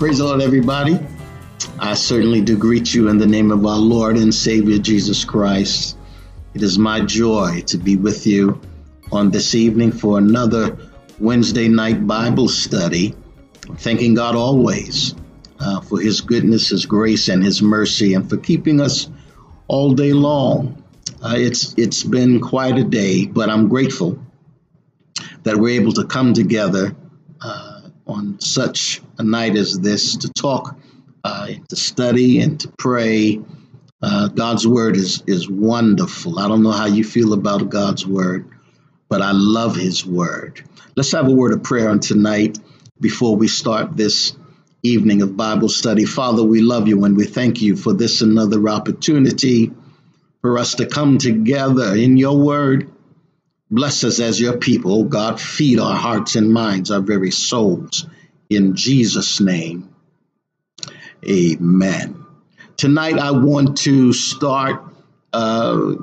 Praise the Lord, everybody. I certainly do greet you in the name of our Lord and Savior Jesus Christ. It is my joy to be with you on this evening for another Wednesday night Bible study. Thanking God always uh, for His goodness, His grace, and His mercy, and for keeping us all day long. Uh, it's it's been quite a day, but I'm grateful that we're able to come together on such a night as this to talk, uh, to study, and to pray. Uh, God's word is is wonderful. I don't know how you feel about God's word, but I love His word. Let's have a word of prayer on tonight before we start this evening of Bible study. Father, we love you and we thank you for this another opportunity for us to come together in your word Bless us as your people, God. Feed our hearts and minds, our very souls. In Jesus' name, amen. Tonight, I want to start uh,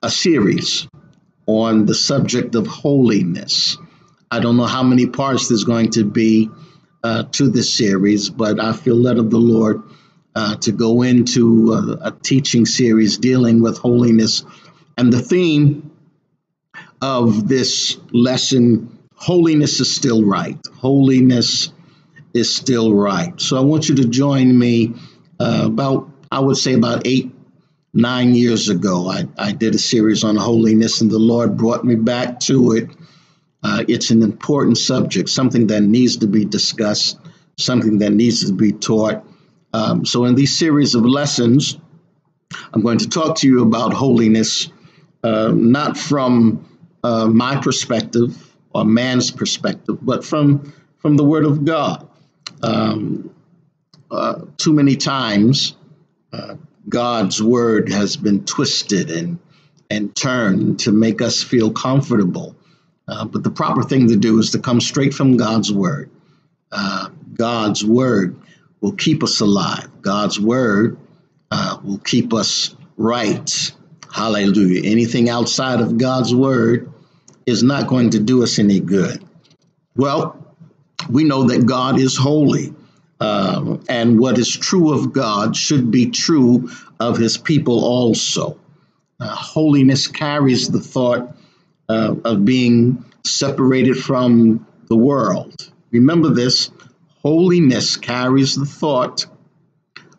a series on the subject of holiness. I don't know how many parts there's going to be uh, to this series, but I feel led of the Lord uh, to go into a, a teaching series dealing with holiness. And the theme of this lesson holiness is still right. Holiness is still right. So I want you to join me uh, about, I would say, about eight, nine years ago. I, I did a series on holiness, and the Lord brought me back to it. Uh, it's an important subject, something that needs to be discussed, something that needs to be taught. Um, so, in these series of lessons, I'm going to talk to you about holiness, uh, not from uh, my perspective or man's perspective, but from from the Word of God. Um, uh, too many times, uh, God's Word has been twisted and and turned to make us feel comfortable. Uh, but the proper thing to do is to come straight from God's Word. Uh, God's Word will keep us alive. God's Word uh, will keep us right. Hallelujah. Anything outside of God's word is not going to do us any good. Well, we know that God is holy. Uh, and what is true of God should be true of his people also. Uh, holiness carries the thought uh, of being separated from the world. Remember this holiness carries the thought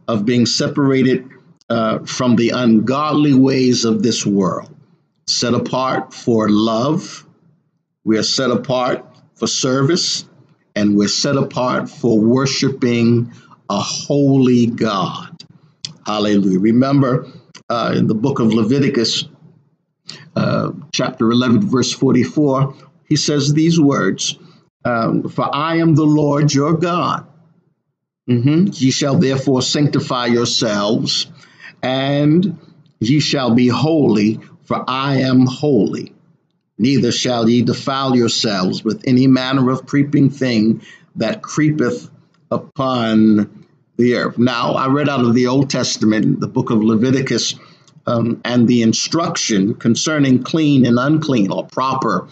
of being separated uh, from the ungodly ways of this world, set apart for love, we are set apart for service, and we're set apart for worshiping a holy God. Hallelujah. Remember uh, in the book of Leviticus, uh, chapter 11, verse 44, he says these words um, For I am the Lord your God. Mm-hmm. Ye shall therefore sanctify yourselves and ye shall be holy, for I am holy. Neither shall ye defile yourselves with any manner of creeping thing that creepeth upon the earth. Now, I read out of the Old Testament, the book of Leviticus, um, and the instruction concerning clean and unclean, or proper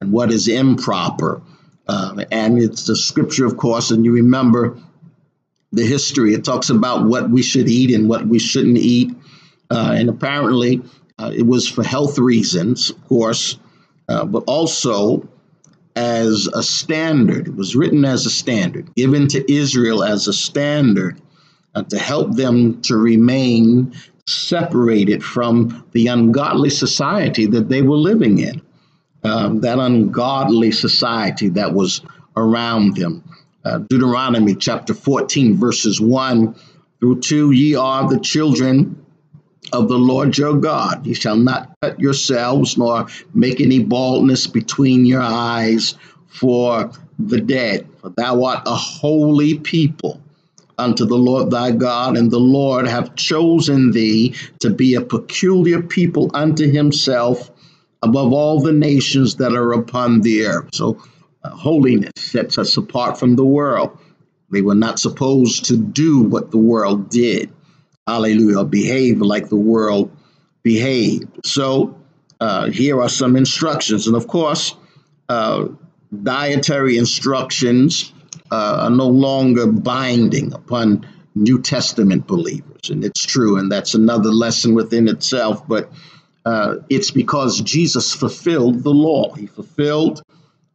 and what is improper. Uh, and it's the scripture, of course, and you remember the history. It talks about what we should eat and what we shouldn't eat. Uh, and apparently, uh, it was for health reasons, of course, uh, but also as a standard. It was written as a standard, given to Israel as a standard uh, to help them to remain separated from the ungodly society that they were living in. Um, that ungodly society that was around them uh, Deuteronomy chapter 14, verses 1 through 2 Ye are the children of the Lord your God. Ye shall not cut yourselves, nor make any baldness between your eyes for the dead. For thou art a holy people unto the Lord thy God, and the Lord hath chosen thee to be a peculiar people unto himself above all the nations that are upon the earth. So holiness sets us apart from the world. They were not supposed to do what the world did. Hallelujah. Behave like the world behaved. So uh, here are some instructions. And of course, uh, dietary instructions uh, are no longer binding upon New Testament believers. And it's true, and that's another lesson within itself. But uh, it's because Jesus fulfilled the law, He fulfilled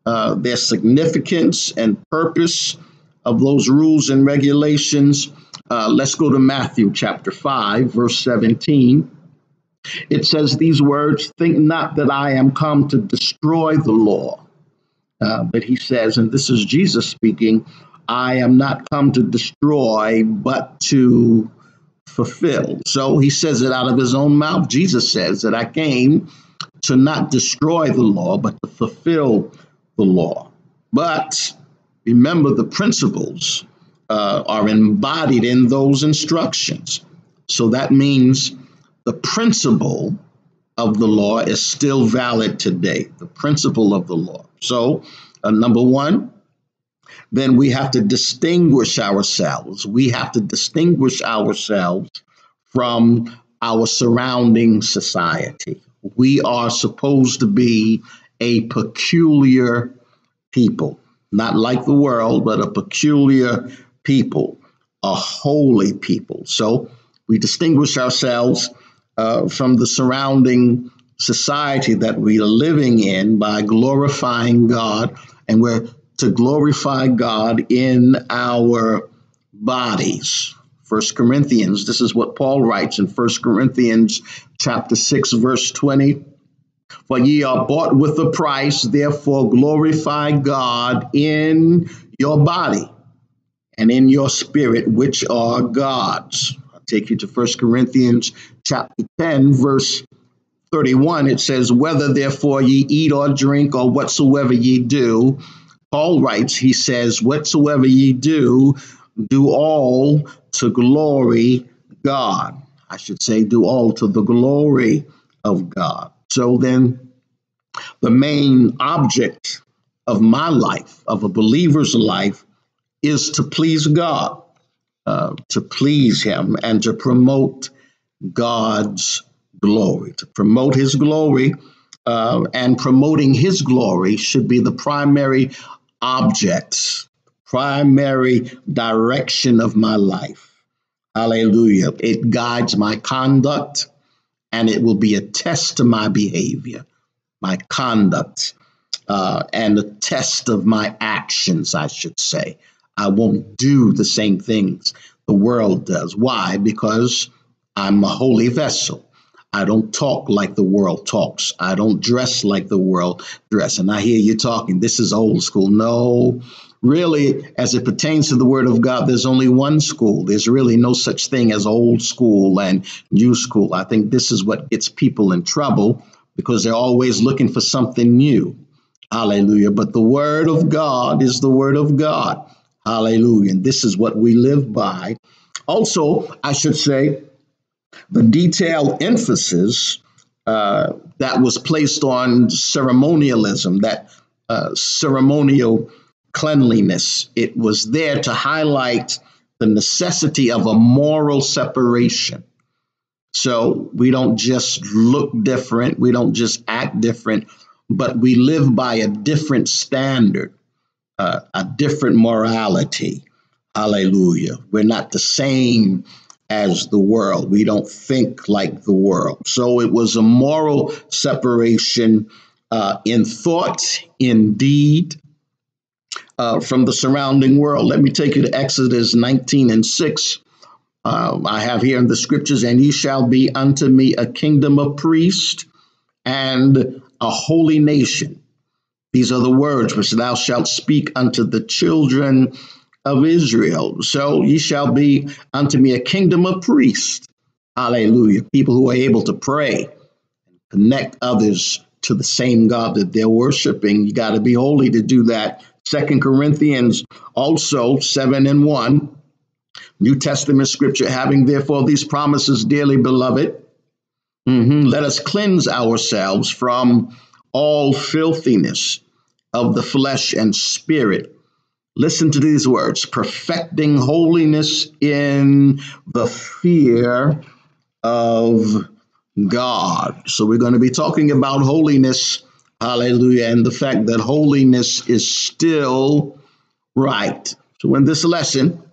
uh, their significance and purpose of those rules and regulations. Uh, let's go to Matthew chapter 5, verse 17. It says these words Think not that I am come to destroy the law. Uh, but he says, and this is Jesus speaking, I am not come to destroy, but to fulfill. So he says it out of his own mouth. Jesus says that I came to not destroy the law, but to fulfill the law. But remember, the principles uh, are embodied in those instructions. So that means the principle of the law is still valid today, the principle of the law. So, uh, number one, then we have to distinguish ourselves. We have to distinguish ourselves from our surrounding society. We are supposed to be a peculiar people, not like the world, but a peculiar people, a holy people. So we distinguish ourselves uh, from the surrounding society that we are living in by glorifying God, and we're to glorify God in our bodies. First Corinthians, this is what Paul writes in First Corinthians chapter 6 verse 20 for ye are bought with a price, therefore glorify God in your body and in your spirit, which are God's. I'll take you to 1 Corinthians chapter 10, verse 31. It says, Whether therefore ye eat or drink or whatsoever ye do, Paul writes, he says, Whatsoever ye do, do all to glory God. I should say, do all to the glory of God. So then, the main object of my life, of a believer's life, is to please God, uh, to please Him, and to promote God's glory. To promote His glory uh, and promoting His glory should be the primary object, primary direction of my life. Hallelujah. It guides my conduct and it will be a test to my behavior, my conduct, uh, and a test of my actions, I should say. I won't do the same things the world does. Why? Because I'm a holy vessel. I don't talk like the world talks. I don't dress like the world dress. And I hear you talking, this is old school. No, really, as it pertains to the Word of God, there's only one school. There's really no such thing as old school and new school. I think this is what gets people in trouble because they're always looking for something new. Hallelujah. But the Word of God is the Word of God. Hallelujah. And this is what we live by. Also, I should say, the detailed emphasis uh, that was placed on ceremonialism, that uh, ceremonial cleanliness. It was there to highlight the necessity of a moral separation. So we don't just look different, we don't just act different, but we live by a different standard, uh, a different morality. Hallelujah. We're not the same as the world. We don't think like the world. So it was a moral separation uh, in thought, in deed, uh, from the surrounding world. Let me take you to Exodus 19 and 6. Uh, I have here in the scriptures, and ye shall be unto me a kingdom of priests and a holy nation. These are the words which thou shalt speak unto the children of Israel. So ye shall be unto me a kingdom of priests. Hallelujah. People who are able to pray and connect others to the same God that they're worshiping. You got to be holy to do that Second Corinthians also 7 and 1. New Testament scripture, having therefore these promises, dearly beloved, mm-hmm, let us cleanse ourselves from all filthiness of the flesh and spirit. Listen to these words perfecting holiness in the fear of God. So, we're going to be talking about holiness Hallelujah. And the fact that holiness is still right. So, in this lesson,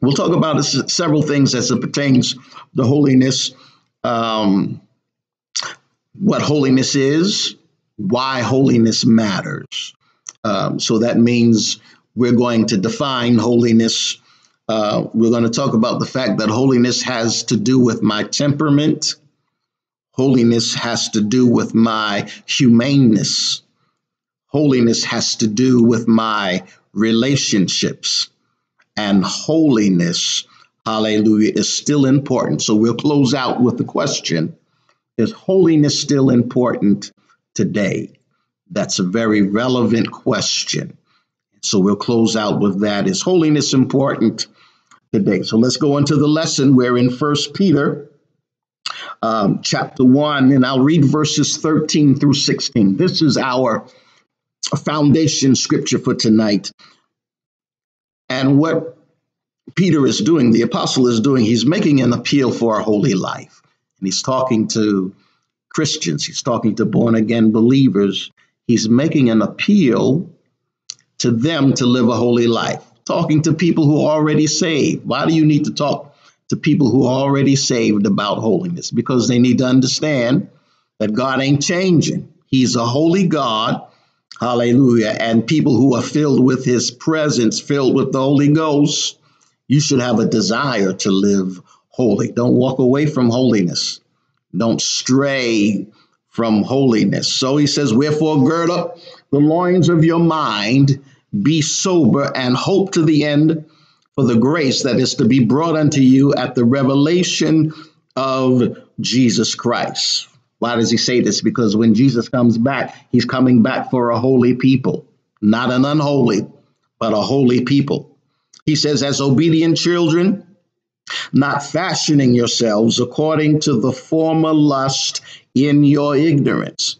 we'll talk about several things as it pertains to holiness, um, what holiness is, why holiness matters. Um, so, that means we're going to define holiness. Uh, we're going to talk about the fact that holiness has to do with my temperament. Holiness has to do with my humaneness. Holiness has to do with my relationships. And holiness, hallelujah, is still important. So we'll close out with the question Is holiness still important today? That's a very relevant question. So we'll close out with that. Is holiness important today? So let's go into the lesson. We're in First Peter um, chapter 1, and I'll read verses 13 through 16. This is our foundation scripture for tonight. And what Peter is doing, the apostle is doing, he's making an appeal for a holy life. And he's talking to Christians, he's talking to born again believers. He's making an appeal to them to live a holy life. Talking to people who are already saved. Why do you need to talk to people who are already saved about holiness? Because they need to understand that God ain't changing. He's a holy God. Hallelujah. And people who are filled with his presence, filled with the Holy Ghost, you should have a desire to live holy. Don't walk away from holiness. Don't stray from holiness. So he says, Wherefore, gird up the loins of your mind, be sober, and hope to the end for the grace that is to be brought unto you at the revelation of Jesus Christ. Why does he say this? Because when Jesus comes back, he's coming back for a holy people, not an unholy, but a holy people. He says, as obedient children, not fashioning yourselves according to the former lust in your ignorance.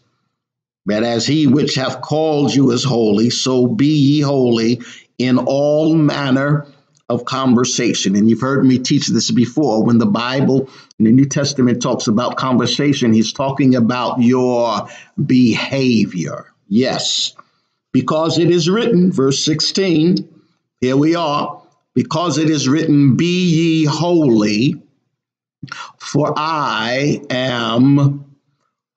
But as he which hath called you is holy, so be ye holy in all manner of conversation. And you've heard me teach this before. When the Bible in the New Testament talks about conversation, he's talking about your behavior. Yes, because it is written, verse 16, here we are, because it is written, Be ye holy, for I am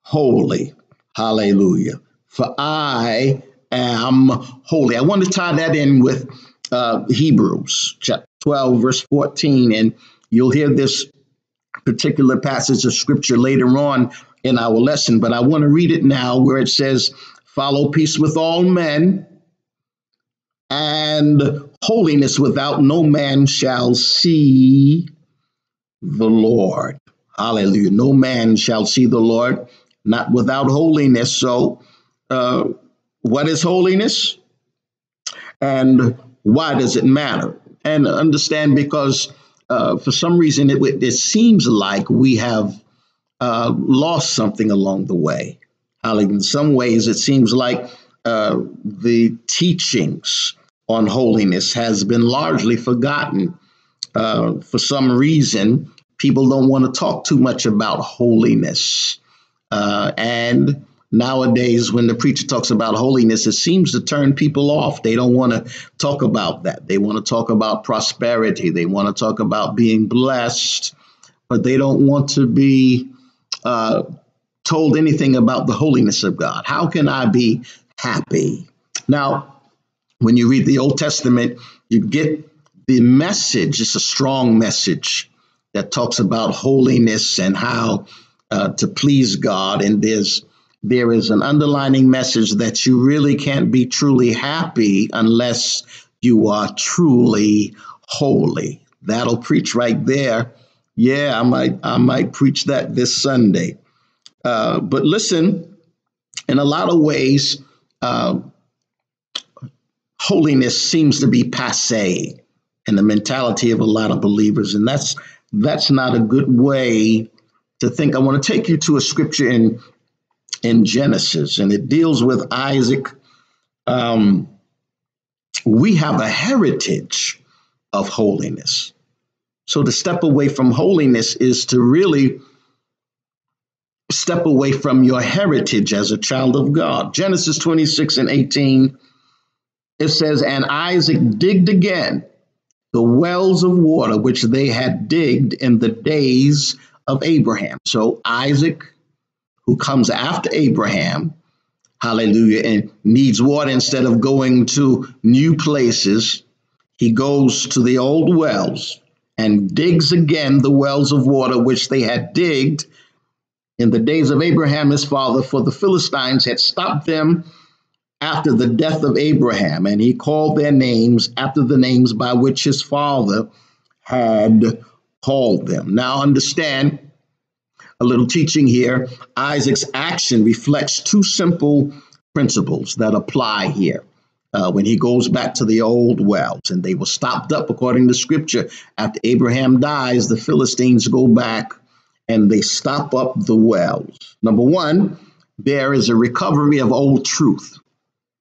holy. Hallelujah. For I am holy. I want to tie that in with uh, Hebrews chapter 12, verse 14, and you'll hear this particular passage of scripture later on in our lesson, but I want to read it now where it says, Follow peace with all men and holiness without no man shall see the Lord. Hallelujah. No man shall see the Lord, not without holiness. So, uh, what is holiness? And why does it matter? And understand because uh, for some reason it, it, seems like we have uh, lost something along the way. In some ways, it seems like uh, the teachings on holiness has been largely forgotten. Uh, for some reason, people don't want to talk too much about holiness. Uh, and nowadays, when the preacher talks about holiness, it seems to turn people off. They don't want to talk about that. They want to talk about prosperity. They want to talk about being blessed, but they don't want to be uh, told anything about the holiness of God. How can I be happy? Now, when you read the Old Testament, you get the message. It's a strong message that talks about holiness and how uh, to please God. And there's there is an underlining message that you really can't be truly happy unless you are truly holy. That'll preach right there. Yeah, I might I might preach that this Sunday. Uh, but listen, in a lot of ways, uh, holiness seems to be passe in the mentality of a lot of believers, and that's that's not a good way to think. I want to take you to a scripture in in Genesis, and it deals with Isaac. Um, we have a heritage of holiness. So to step away from holiness is to really step away from your heritage as a child of God. Genesis 26 and 18 it says, And Isaac digged again the wells of water which they had digged in the days of Abraham. So Isaac, who comes after Abraham, hallelujah, and needs water instead of going to new places, he goes to the old wells and digs again the wells of water which they had digged in the days of Abraham his father, for the Philistines had stopped them after the death of Abraham, and he called their names after the names by which his father had called them. Now, understand a little teaching here. Isaac's action reflects two simple principles that apply here. Uh, when he goes back to the old wells, and they were stopped up according to scripture. After Abraham dies, the Philistines go back and they stop up the wells. Number one, there is a recovery of old truth.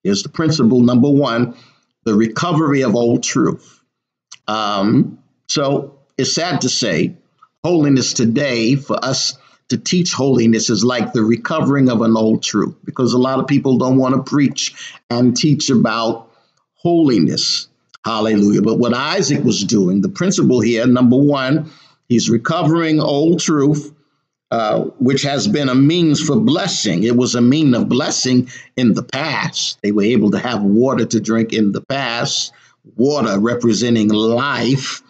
Here's the principle number one the recovery of old truth. Um, so it's sad to say, holiness today, for us to teach holiness, is like the recovering of an old truth because a lot of people don't want to preach and teach about holiness. Hallelujah. But what Isaac was doing, the principle here, number one, He's recovering old truth, uh, which has been a means for blessing. It was a mean of blessing in the past. They were able to have water to drink in the past, water representing life.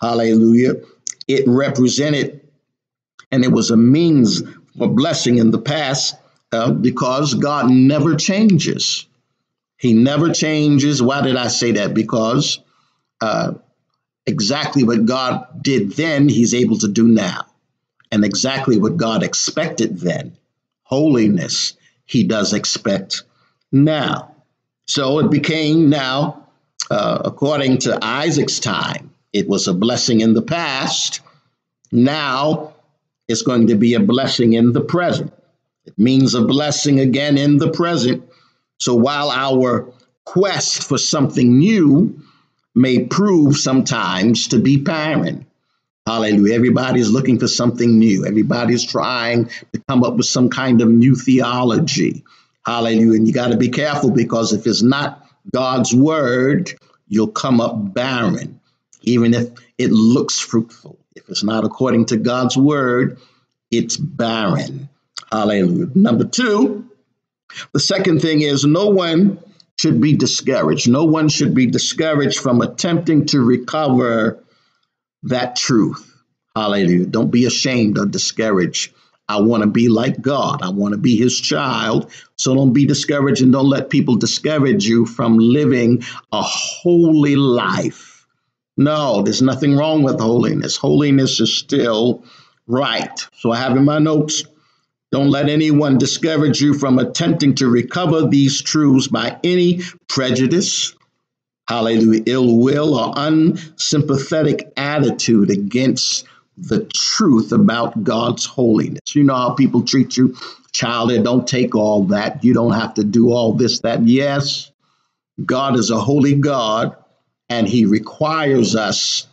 Hallelujah. It represented, and it was a means for blessing in the past uh, because God never changes. He never changes. Why did I say that? Because uh, exactly what God did then, he's able to do now. And exactly what God expected then, holiness, he does expect now. So it became now, uh, according to Isaac's time, it was a blessing in the past. Now it's going to be a blessing in the present. It means a blessing again in the present. So while our quest for something new may prove sometimes to be barren. Hallelujah. Everybody's looking for something new. Everybody's trying to come up with some kind of new theology. Hallelujah. And you got to be careful because if it's not God's word, you'll come up barren, even if it looks fruitful. If it's not according to God's word, it's barren. Hallelujah. Number two, the second thing is no one should be discouraged. No one should be discouraged from attempting to recover that truth. Hallelujah. Don't be ashamed or discouraged. I want to be like God. I want to be his child. So don't be discouraged and don't let people discourage you from living a holy life. No, there's nothing wrong with holiness. Holiness is still right. So I have in my notes don't let anyone discourage you from attempting to recover these truths by any prejudice, hallelujah, ill will, or unsympathetic attitude against the truth about God's holiness. You know how people treat you, child, don't take all that. You don't have to do all this, that. Yes, God is a holy God, and He requires us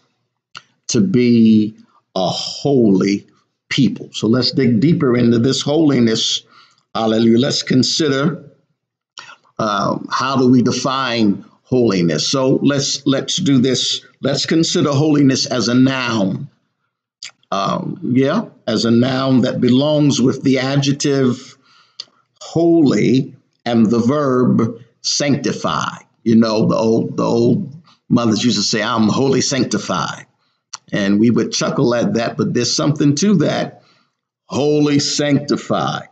to be a holy people. So let's dig deeper into this holiness. Hallelujah. Let's consider uh, how do we define holiness. So let's let's do this. Let's consider holiness as a noun. Um, yeah, as a noun that belongs with the adjective holy and the verb sanctify. You know, the old the old mothers used to say, "I'm wholly sanctified." And we would chuckle at that, but there's something to that. Holy sanctify,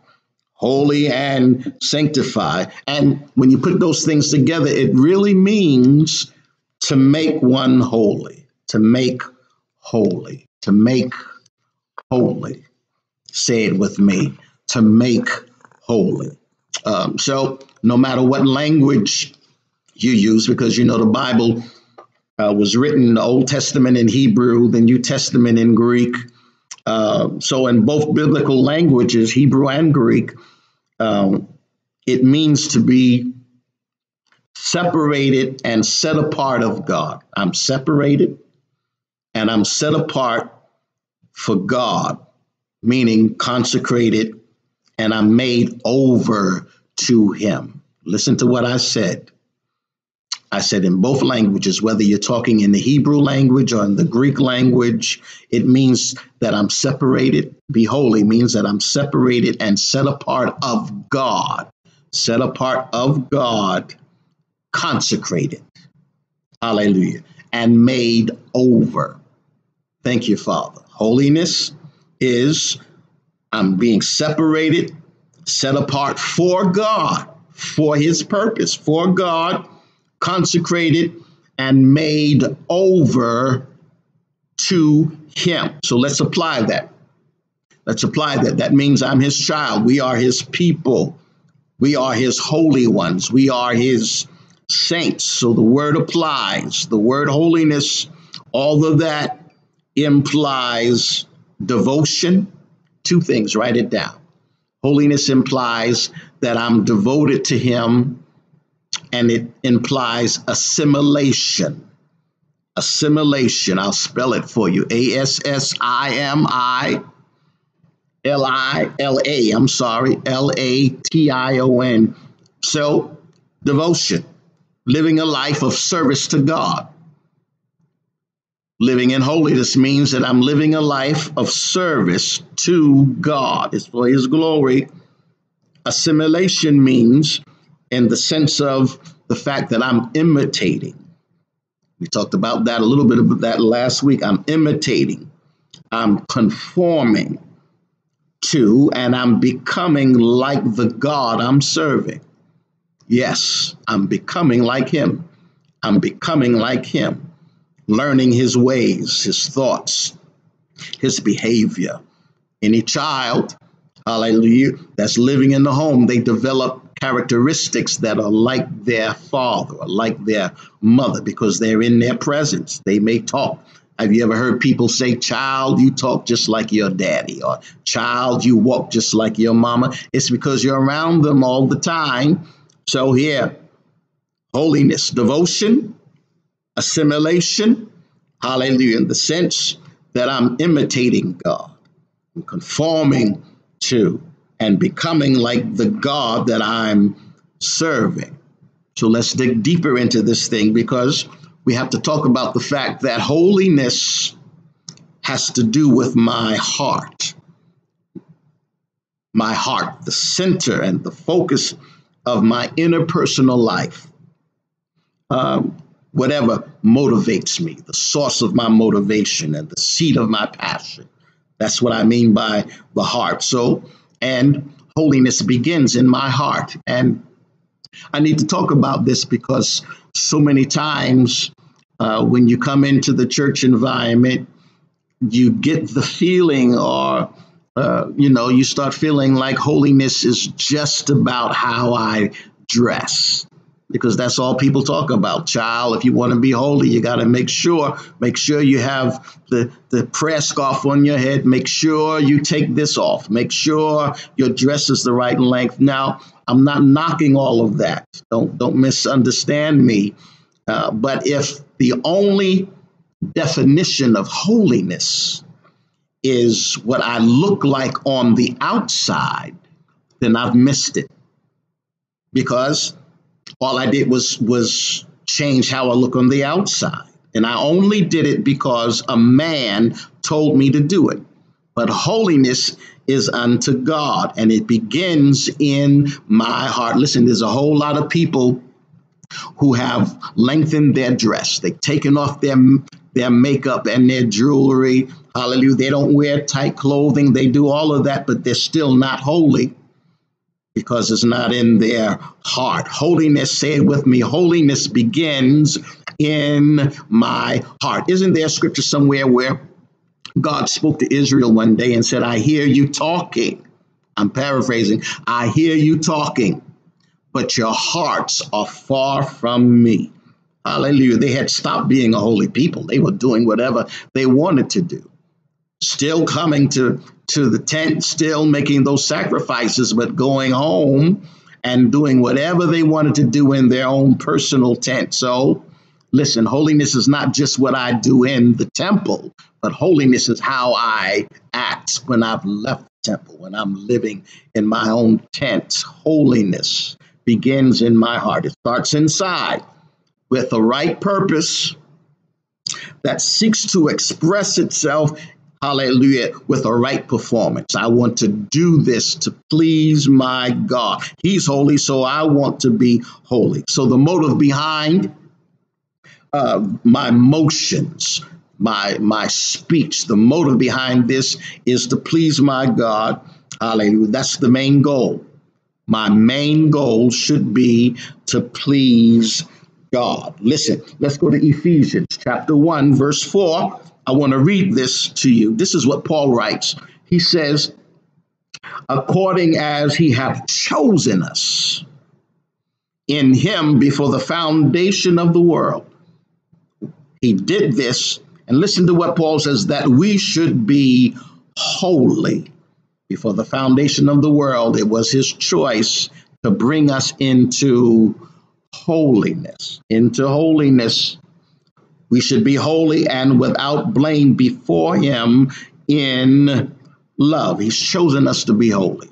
holy and sanctify. And when you put those things together, it really means to make one holy, to make holy, to make holy. Say it with me to make holy. Um, so, no matter what language you use, because you know the Bible uh, was written the Old Testament in Hebrew, the New Testament in Greek. Uh, so, in both biblical languages, Hebrew and Greek, um, it means to be separated and set apart of God. I'm separated and I'm set apart for God, meaning consecrated, and I'm made over to Him. Listen to what I said. I said in both languages, whether you're talking in the Hebrew language or in the Greek language, it means that I'm separated. Be holy means that I'm separated and set apart of God, set apart of God, consecrated. Hallelujah. And made over. Thank you, Father. Holiness is I'm being separated, set apart for God, for his purpose, for God consecrated, and made over to him. So let's apply that. Let's apply that. That means I'm his child. We are his people. We are his holy ones. We are his saints. So the word applies. The word holiness, all of that implies devotion. Two things, write it down. Holiness implies that I'm devoted to him and it implies assimilation. Assimilation, I'll spell it for you A S S I M I L I L A, I'm sorry, L A T I O N. So, devotion, living a life of service to God. Living in holiness means that I'm living a life of service to God. It's for His glory. Assimilation means in the sense of the fact that I'm imitating. We talked about that a little bit of that last week. I'm imitating, I'm conforming to, and I'm becoming like the God I'm serving. Yes, I'm becoming like Him. I'm becoming like Him, learning His ways, His thoughts, His behavior. Any child, hallelujah, that's living in the home, they develop characteristics that are like their father or like their mother because they're in their presence. They may talk. Have you ever heard people say, Child, you talk just like your daddy, or Child, you walk just like your mama? It's because you're around them all the time. So, here, holiness, devotion, assimilation, hallelujah, in the sense that I'm imitating God, I'm conforming to and becoming like the God that I'm serving. So let's dig deeper into this thing because we have to talk about the fact that holiness has to do with my heart. My heart, the center and the focus of my interpersonal life. Um, whatever motivates me, the source of my motivation and the seat of my passion. That's what I mean by the heart. So and holiness begins in my heart. And I need to talk about this because so many times uh, when you come into the church environment, you get the feeling or uh, you know, you start feeling like holiness is just about how I dress because that's all people talk about. Child, if you want to be holy, you got to make sure, make sure you have the, the prayer scarf on your head. Make sure you take this off. Make sure your dress is the right length. Now, I'm not knocking all of that. Don't don't misunderstand me. Uh, but if the only definition of holiness is what I look like on the outside, then I've missed it. Because all I did was was change how I look on the outside. And I only did it because a man told me to do it. But holiness is unto God, and it begins in my heart. Listen, there's a whole lot of people who have lengthened their dress. They've taken off their their makeup and their jewelry. Hallelujah. They don't wear tight clothing. They do all of that, but they're still not holy because it's not in their heart. Holiness, say it with me, holiness begins in my heart. Isn't there scripture somewhere where God spoke to Israel one day and said, I hear you talking? I'm paraphrasing. I hear you talking, but your hearts are far from me. Hallelujah. They had stopped being a holy people. They were doing whatever they wanted to do still coming to to the tent, still making those sacrifices, but going home and doing whatever they wanted to do in their own personal tent. So, listen, holiness is not just what I do in the temple, but holiness is how I act when I've left the temple, when I'm living in my own tent. Holiness begins in my heart, it starts inside. with the right purpose that seeks to express itself, hallelujah, with a right performance. I want to do this to please my God. He's holy, so I want to be holy. So the motive behind uh, my motions, my my speech, the motive behind this is to please my God. Hallelujah. That's the main goal. My main goal should be to please God. Listen, let's go to Ephesians chapter 1, verse 4. I want to read this to you. This is what Paul writes. He says, according as he hath chosen us in him before the foundation of the world. He did this, and listen to what Paul says that we should be holy before the foundation of the world. It was his choice to bring us into holiness. Into holiness. We should be holy and without blame before him in love. He's chosen us to be holy.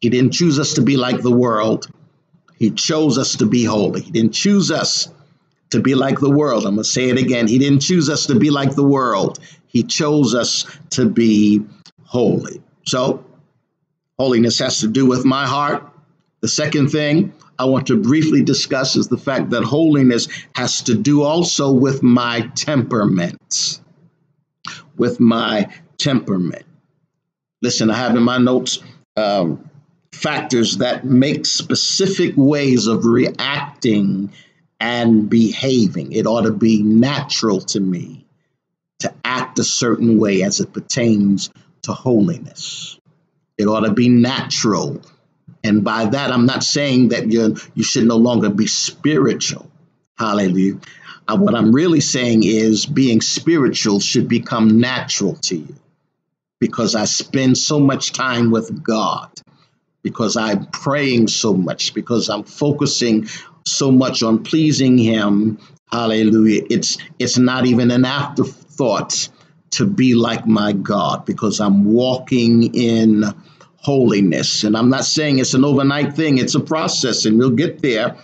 He didn't choose us to be like the world. He chose us to be holy. He didn't choose us to be like the world. I'm going to say it again. He didn't choose us to be like the world. He chose us to be holy. So, holiness has to do with my heart. The second thing I want to briefly discuss is the fact that holiness has to do also with my temperament. With my temperament. Listen, I have in my notes um, factors that make specific ways of reacting and behaving. It ought to be natural to me to act a certain way as it pertains to holiness. It ought to be natural and by that, I'm not saying that you you should no longer be spiritual. Hallelujah. Uh, what I'm really saying is being spiritual should become natural to you because I spend so much time with God, because I'm praying so much, because I'm focusing so much on pleasing Him. Hallelujah. It's it's not even an afterthought to be like my God because I'm walking in holiness. And I'm not saying it's an overnight thing, it's a process, and we'll get there.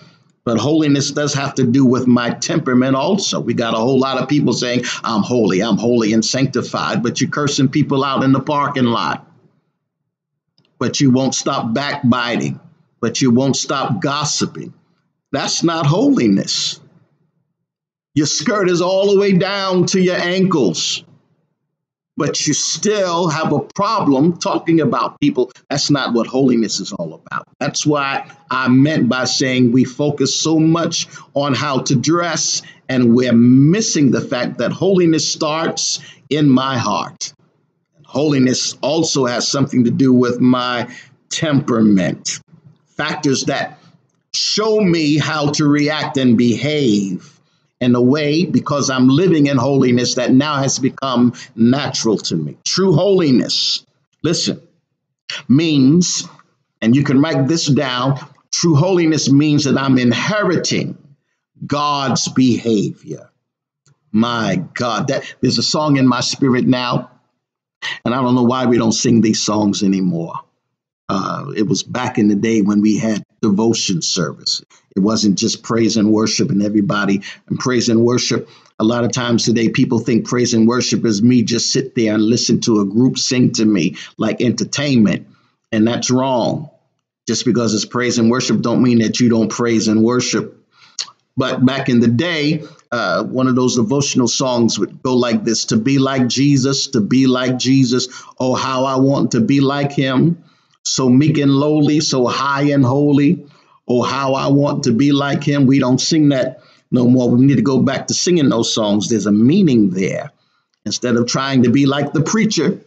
But holiness does have to do with my temperament also. We got a whole lot of people saying, I'm holy, I'm holy and sanctified, but you're cursing people out in the parking lot. But you won't stop backbiting, but you won't stop gossiping. That's not holiness. Your skirt is all the way down to your ankles but you still have a problem talking about people. That's not what holiness is all about. That's why I meant by saying we focus so much on how to dress and we're missing the fact that holiness starts in my heart. Holiness also has something to do with my temperament, factors that show me how to react and behave in a way because I'm living in holiness that now has become natural to me. True holiness, listen, means, and you can write this down true holiness means that I'm inheriting God's behavior. My God, that there's a song in my spirit now, and I don't know why we don't sing these songs anymore. Uh, it was back in the day when we had devotion service. It wasn't just praise and worship and everybody and praise and worship. A lot of times today, people think praise and worship is me just sit there and listen to a group sing to me like entertainment, and that's wrong. Just because it's praise and worship don't mean that you don't praise and worship. But back in the day, uh, one of those devotional songs would go like this: "To be like Jesus, to be like Jesus. Oh, how I want to be like Him." So meek and lowly, so high and holy. Oh, how I want to be like him. We don't sing that no more. We need to go back to singing those songs. There's a meaning there. Instead of trying to be like the preacher,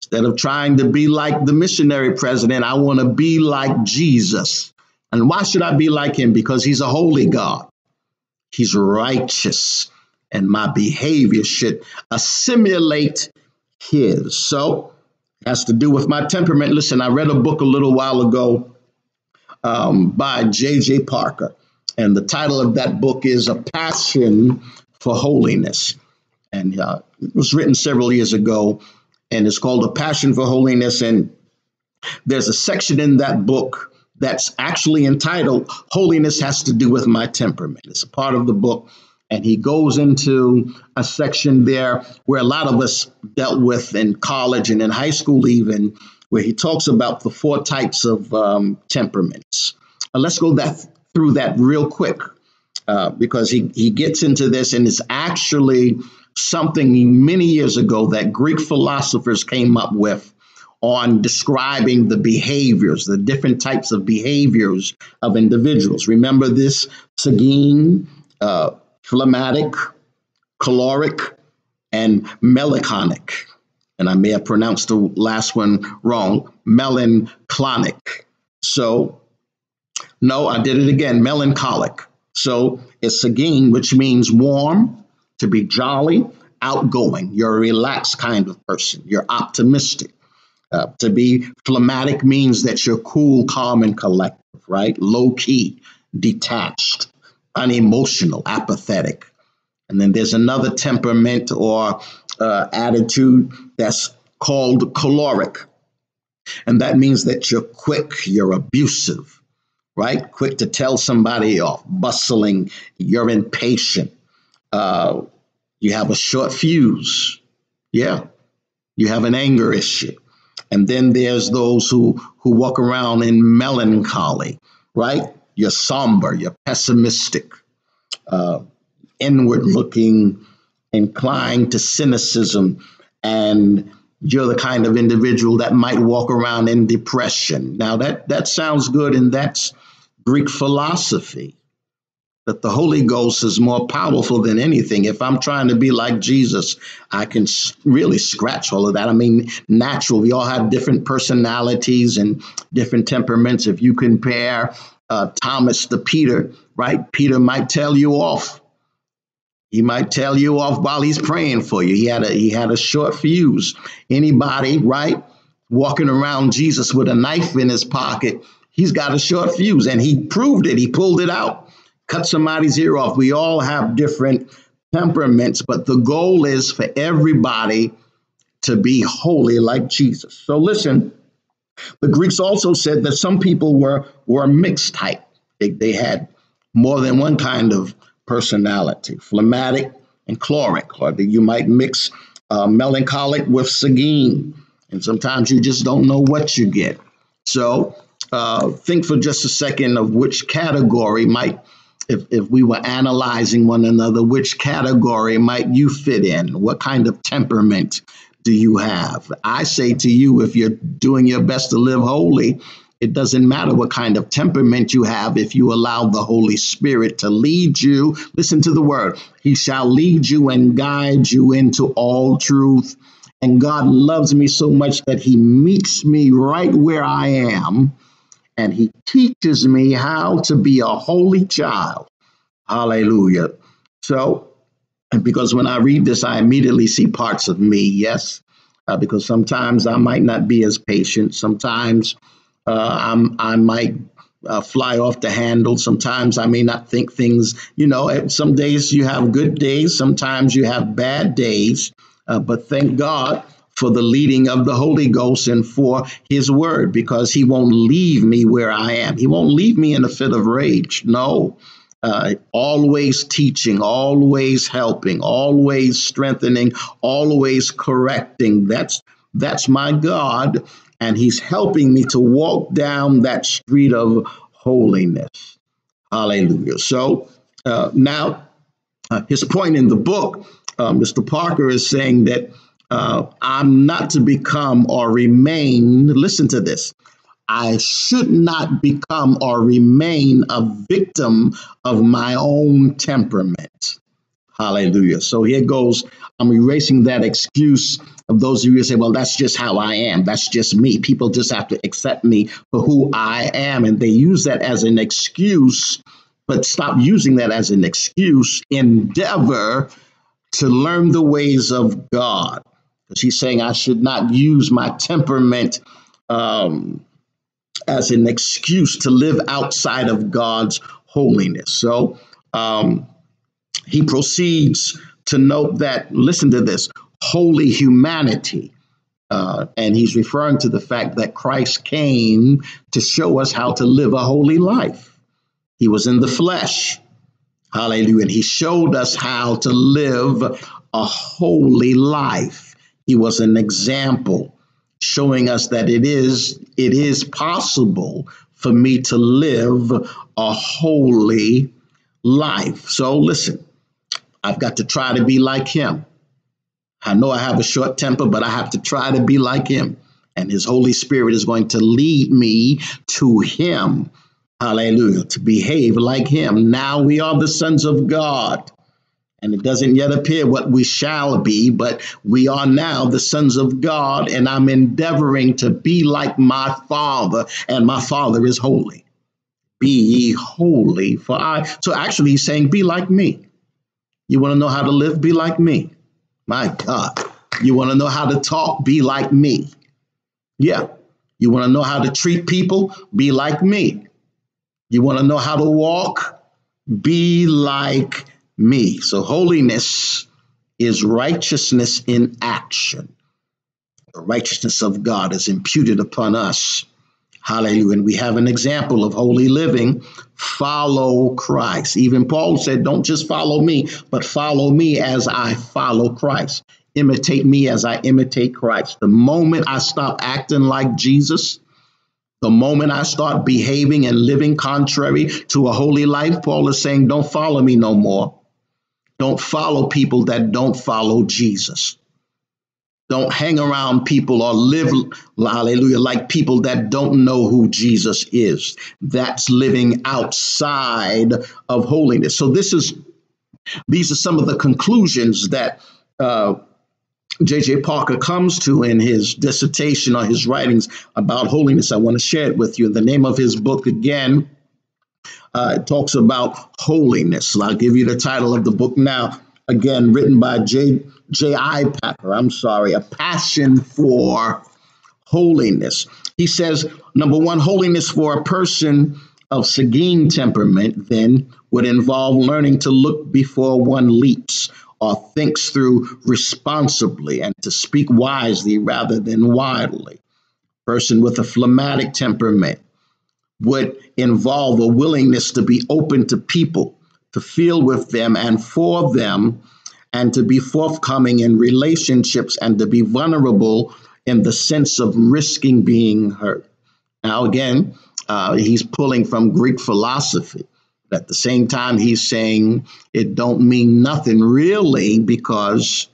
instead of trying to be like the missionary president, I want to be like Jesus. And why should I be like him? Because he's a holy God, he's righteous, and my behavior should assimilate his. So, has to do with my temperament. Listen, I read a book a little while ago um, by J.I. Packer, and the title of that book is A Passion for Holiness. And uh, it was written several years ago, and it's called A Passion for Holiness. And there's a section in that book that's actually entitled Holiness Has to Do with My Temperament. It's a part of the book. And he goes into a section there where a lot of us dealt with in college and in high school, even, where he talks about the four types of um, temperaments. Uh, let's go that through that real quick uh, because he, he gets into this and it's actually something many years ago that Greek philosophers came up with on describing the behaviors, the different types of behaviors of individuals. Remember this sanguine, uh, phlegmatic, choleric, and melancholic. And I may have pronounced the last one wrong, melancholic. So, no, I did it again, melancholic. So it's sanguine, which means warm, to be jolly, outgoing. You're a relaxed kind of person. You're optimistic. Uh, to be phlegmatic means that you're cool, calm, and collective, right? Low key, detached, unemotional, apathetic. And then there's another temperament or uh, attitude that's called choleric. And that means that you're quick, you're abusive, right? Quick to tell somebody off, bustling, you're impatient, uh, you have a short fuse. Yeah. You have an anger issue. And then there's those who, who walk around in melancholy, right? You're somber, you're pessimistic, uh, inward looking, inclined to cynicism, and you're the kind of individual that might walk around in depression. Now, that, that sounds good, and that's Greek philosophy that the Holy Ghost is more powerful than anything. If I'm trying to be like Jesus, I can really scratch all of that. I mean, natural. We all have different personalities and different temperaments. If you compare uh, Thomas the Peter, right? Peter might tell you off. He might tell you off while he's praying for you. He had a he had a short fuse. Anybody, right? Walking around Jesus with a knife in his pocket, he's got a short fuse, and he proved it. He pulled it out cut somebody's ear off. We all have different temperaments, but the goal is for everybody to be holy like Jesus. So listen, the Greeks also said that some people were were mixed type. They, they had more than one kind of personality, phlegmatic and choleric, or that you might mix uh, melancholic with sanguine, and sometimes you just don't know what you get. So uh, think for just a second of which category might if, if we were analyzing one another, which category might you fit in? What kind of temperament do you have? I say to you, if you're doing your best to live holy, it doesn't matter what kind of temperament you have if you allow the Holy Spirit to lead you. Listen to the word. He shall lead you and guide you into all truth. And God loves me so much that He meets me right where I am and he teaches me how to be a holy child. Hallelujah. So, because when I read this, I immediately see parts of me, yes, uh, because sometimes I might not be as patient. Sometimes uh, I might uh, fly off the handle. Sometimes I may not think things, you know, some days you have good days, sometimes you have bad days. Uh, but thank God for the leading of the Holy Ghost and for his word because he won't leave me where I am. He won't leave me in a fit of rage. No. Uh, always teaching, always helping, always strengthening, always correcting. That's that's my God, and He's helping me to walk down that street of holiness. Hallelujah. So uh, now, uh, his point in the book, uh, Mr. Packer is saying that uh, I'm not to become or remain, listen to this. I should not become or remain a victim of my own temperament. Hallelujah. So here goes. I'm erasing that excuse of those of you who say, well, that's just how I am. That's just me. People just have to accept me for who I am. And they use that as an excuse, but stop using that as an excuse. Endeavor to learn the ways of God because he's saying I should not use my temperament um, as an excuse to live outside of God's holiness. So um, he proceeds to note that, listen to this, holy humanity Uh, and he's referring to the fact that Christ came to show us how to live a holy life. He was in the flesh. Hallelujah. And he showed us how to live a holy life. He was an example showing us that it is it is possible for me to live a holy life. So listen, I've got to try to be like him. I know I have a short temper, but I have to try to be like him. And his Holy Spirit is going to lead me to him. Hallelujah. To behave like him. Now we are the sons of God. And it doesn't yet appear what we shall be, but we are now the sons of God, and I'm endeavoring to be like my Father, and my Father is holy. Be ye holy, for I. So actually, he's saying, Be like me. You want to know how to live? Be like me. My God. You want to know how to talk? Be like me. Yeah. You want to know how to treat people? Be like me. You want to know how to walk? Be like me. So holiness is righteousness in action. The righteousness of God is imputed upon us. Hallelujah. And we have an example of holy living. Follow Christ. Even Paul said, Don't just follow me, but follow me as I follow Christ. Imitate me as I imitate Christ. The moment I stop acting like Jesus, the moment I start behaving and living contrary to a holy life, Paul is saying, Don't follow me no more. Don't follow people that don't follow Jesus. Don't hang around people or live, hallelujah, like people that don't know who Jesus is. That's living outside of holiness. So this is, these are some of the conclusions that uh, J.I. Packer comes to in his dissertation or his writings about holiness. I want to share it with you. The name of his book again uh, talks about holiness. I'll give you the title of the book now. Again, written by J. Packer, I'm sorry, A Passion for Holiness. He says, number one, holiness for a person of sanguine temperament then would involve learning to look before one leaps or thinks through responsibly and to speak wisely rather than wildly. Person with a phlegmatic temperament would involve a willingness to be open to people, to feel with them and for them and to be forthcoming in relationships and to be vulnerable in the sense of risking being hurt. Now, again, uh, he's pulling from Greek philosophy. At the same time, he's saying it don't mean nothing really because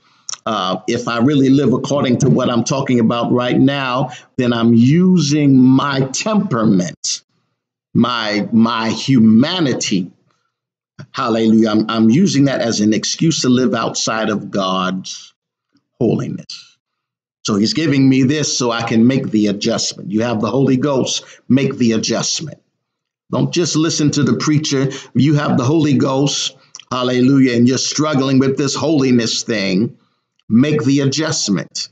uh, if I really live according to what I'm talking about right now, then I'm using my temperament, my my humanity Hallelujah. I'm, I'm using that as an excuse to live outside of God's holiness. So he's giving me this so I can make the adjustment. You have the Holy Ghost, make the adjustment. Don't just listen to the preacher. You have the Holy Ghost, hallelujah, and you're struggling with this holiness thing. Make the adjustment.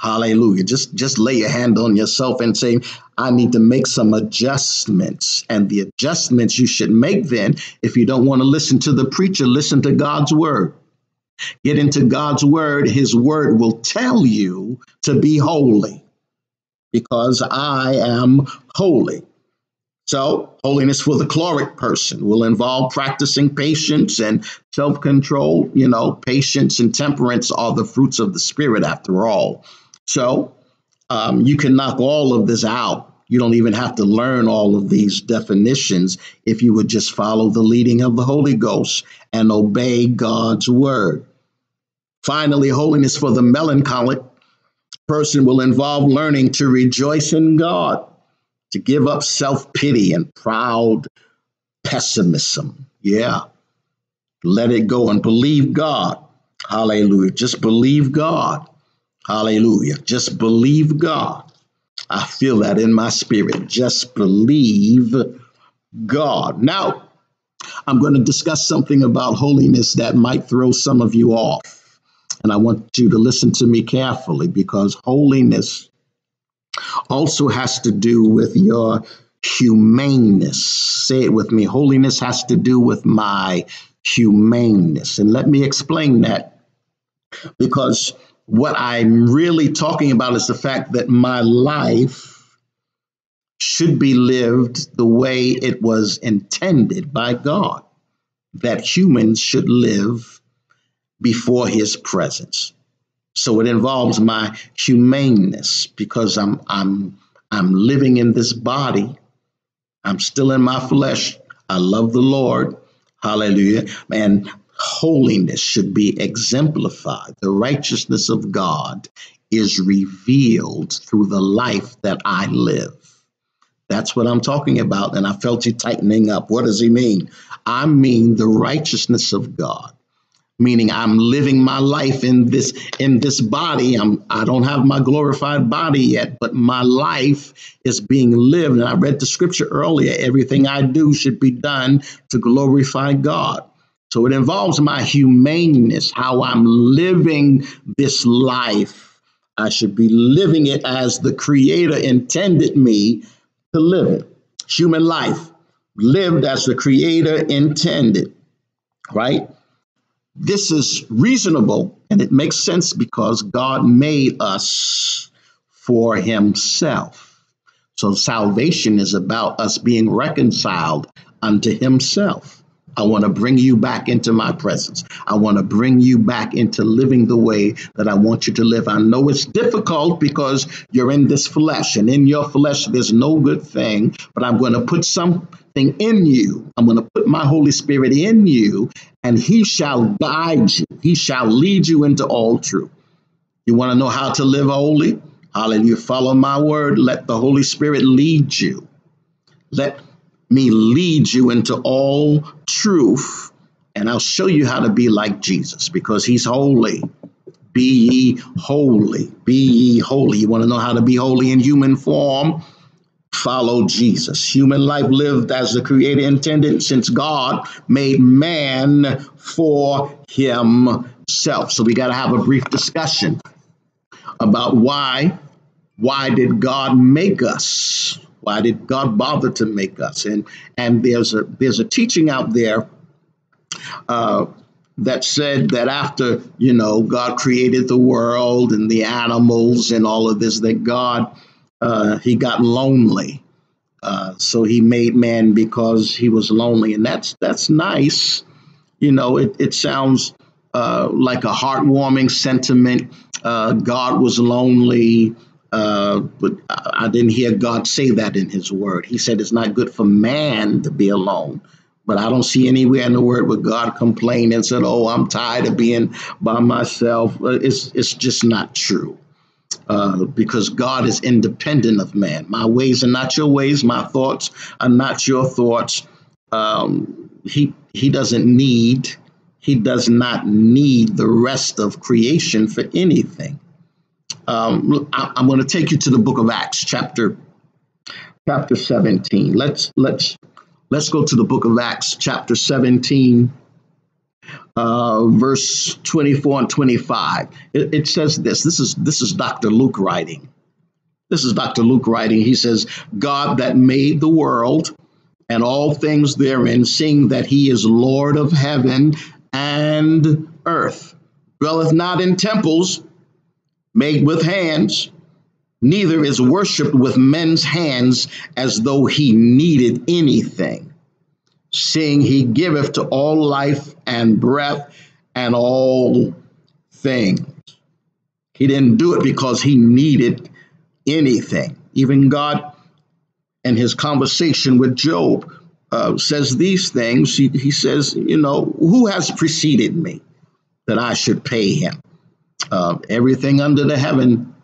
Hallelujah. Just just lay your hand on yourself and say, I need to make some adjustments. And the adjustments you should make then, if you don't want to listen to the preacher, listen to God's word. Get into God's word. His word will tell you to be holy because I am holy. So, holiness for the choleric person will involve practicing patience and self control. You know, patience and temperance are the fruits of the Spirit, after all. So, um, you can knock all of this out. You don't even have to learn all of these definitions if you would just follow the leading of the Holy Ghost and obey God's word. Finally, holiness for the melancholic person will involve learning to rejoice in God, to give up self pity and proud pessimism. Yeah. Let it go and believe God. Hallelujah. Just believe God. Hallelujah. Just believe God. I feel that in my spirit. Just believe God. Now, I'm going to discuss something about holiness that might throw some of you off. And I want you to listen to me carefully because holiness also has to do with your humaneness. Say it with me. Holiness has to do with my humaneness. And let me explain that because what I'm really talking about is the fact that my life should be lived the way it was intended by God, that humans should live before his presence. So it involves my humaneness because I'm I'm I'm living in this body. I'm still in my flesh. I love the Lord. Hallelujah. And holiness should be exemplified. The righteousness of God is revealed through the life that I live. That's what I'm talking about. And I felt you tightening up. What does he mean? I mean the righteousness of God meaning I'm living my life in this in this body. I'm I don't have my glorified body yet, but my life is being lived. And I read the scripture earlier. Everything I do should be done to glorify God. So it involves my humaneness, how I'm living this life. I should be living it as the Creator intended me to live it. Human life lived as the Creator intended, right? This is reasonable and it makes sense because God made us for himself. So salvation is about us being reconciled unto himself. I want to bring you back into my presence. I want to bring you back into living the way that I want you to live. I know it's difficult because you're in this flesh, and in your flesh, there's no good thing, but I'm going to put something in you. I'm going to put my Holy Spirit in you, and He shall guide you. He shall lead you into all truth. You want to know how to live holy? Hallelujah. Follow my word. Let the Holy Spirit lead you. Let me lead you into all truth, and I'll show you how to be like Jesus because he's holy. Be ye holy. Be ye holy. You want to know how to be holy in human form? Follow Jesus. Human life lived as the Creator intended since God made man for himself. So we got to have a brief discussion about why why did God make us? Why did God bother to make us? And and there's a there's a teaching out there uh, that said that after you know God created the world and the animals and all of this, that God uh, he got lonely, uh, so he made man because he was lonely, and that's that's nice. You know, it it sounds uh, like a heartwarming sentiment. Uh, God was lonely. Uh, but I didn't hear God say that in His Word. He said it's not good for man to be alone. But I don't see anywhere in the Word where God complained and said, "Oh, I'm tired of being by myself." Uh, it's it's just not true. Uh, because God is independent of man. My ways are not your ways. My thoughts are not your thoughts. Um, he he doesn't need. He does not need the rest of creation for anything. Um, I, am going to take you to the book of Acts, chapter chapter 17. Let's let's let's go to the book of Acts, chapter 17, uh, verse 24 and 25. It, it says this. This is this is Dr. Luke writing. This is Dr. Luke writing. He says, God that made the world and all things therein, seeing that he is Lord of heaven and earth, dwelleth not in temples made with hands, neither is worshiped with men's hands as though he needed anything, seeing he giveth to all life and breath and all things. He didn't do it because he needed anything. Even God, in his conversation with Job, uh, says these things. He, he says, You know, who has preceded me that I should pay him? Uh, everything under the heaven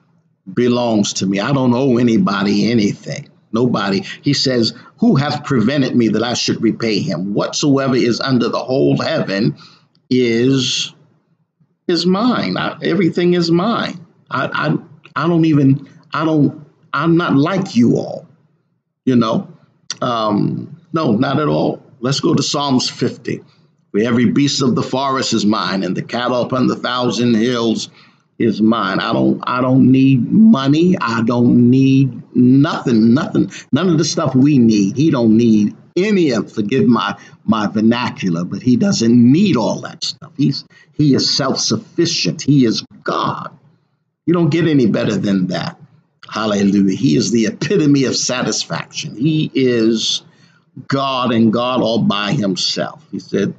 belongs to me. I don't owe anybody anything. Nobody. He says, Who hath prevented me that I should repay him? Whatsoever is under the whole heaven is is mine. I, everything is mine. I, I I don't even I don't I'm not like you all. You know, um, no, not at all. Let's go to Psalms 50. For every beast of the forest is mine, and the cattle upon the thousand hills is mine. I don't I don't need money. I don't need nothing, nothing, none of the stuff we need. He don't need any of forgive my my vernacular, but he doesn't need all that stuff. He's he is self-sufficient. He is God. You don't get any better than that. Hallelujah. He is the epitome of satisfaction. He is God and God all by himself. He said,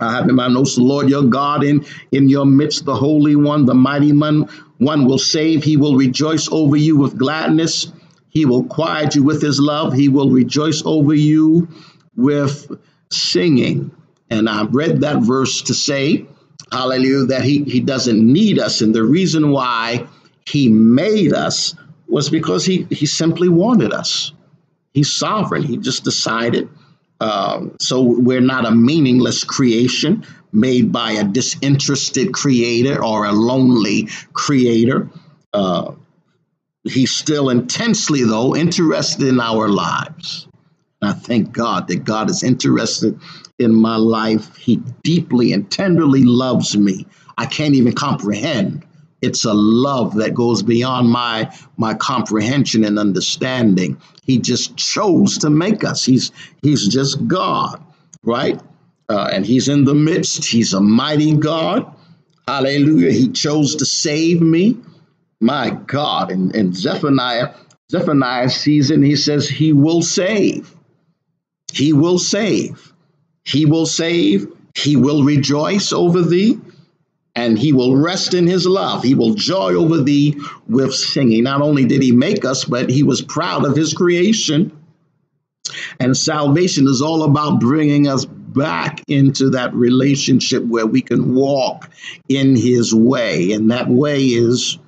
I have in my notes the Lord your God in, in your midst, the Holy One, the mighty one, one will save. He will rejoice over you with gladness. He will quiet you with his love. He will rejoice over you with singing. And I read that verse to say, hallelujah, that he, he doesn't need us. And the reason why he made us was because he, he simply wanted us. He's sovereign. He just decided. Um, so we're not a meaningless creation made by a disinterested creator or a lonely creator. Uh, he's still intensely, though, interested in our lives. And I thank God that God is interested in my life. He deeply and tenderly loves me. I can't even comprehend. It's a love that goes beyond my my comprehension and understanding. He just chose to make us. He's he's just God, right? Uh, and he's in the midst. He's a mighty God. Hallelujah. He chose to save me. My God. And, and Zephaniah, Zephaniah sees it and he says, He will save. He will save. He will save. He will rejoice over thee, and he will rest in his love. He will joy over thee with singing. Not only did he make us, but he was proud of his creation. And salvation is all about bringing us back into that relationship where we can walk in his way. And that way is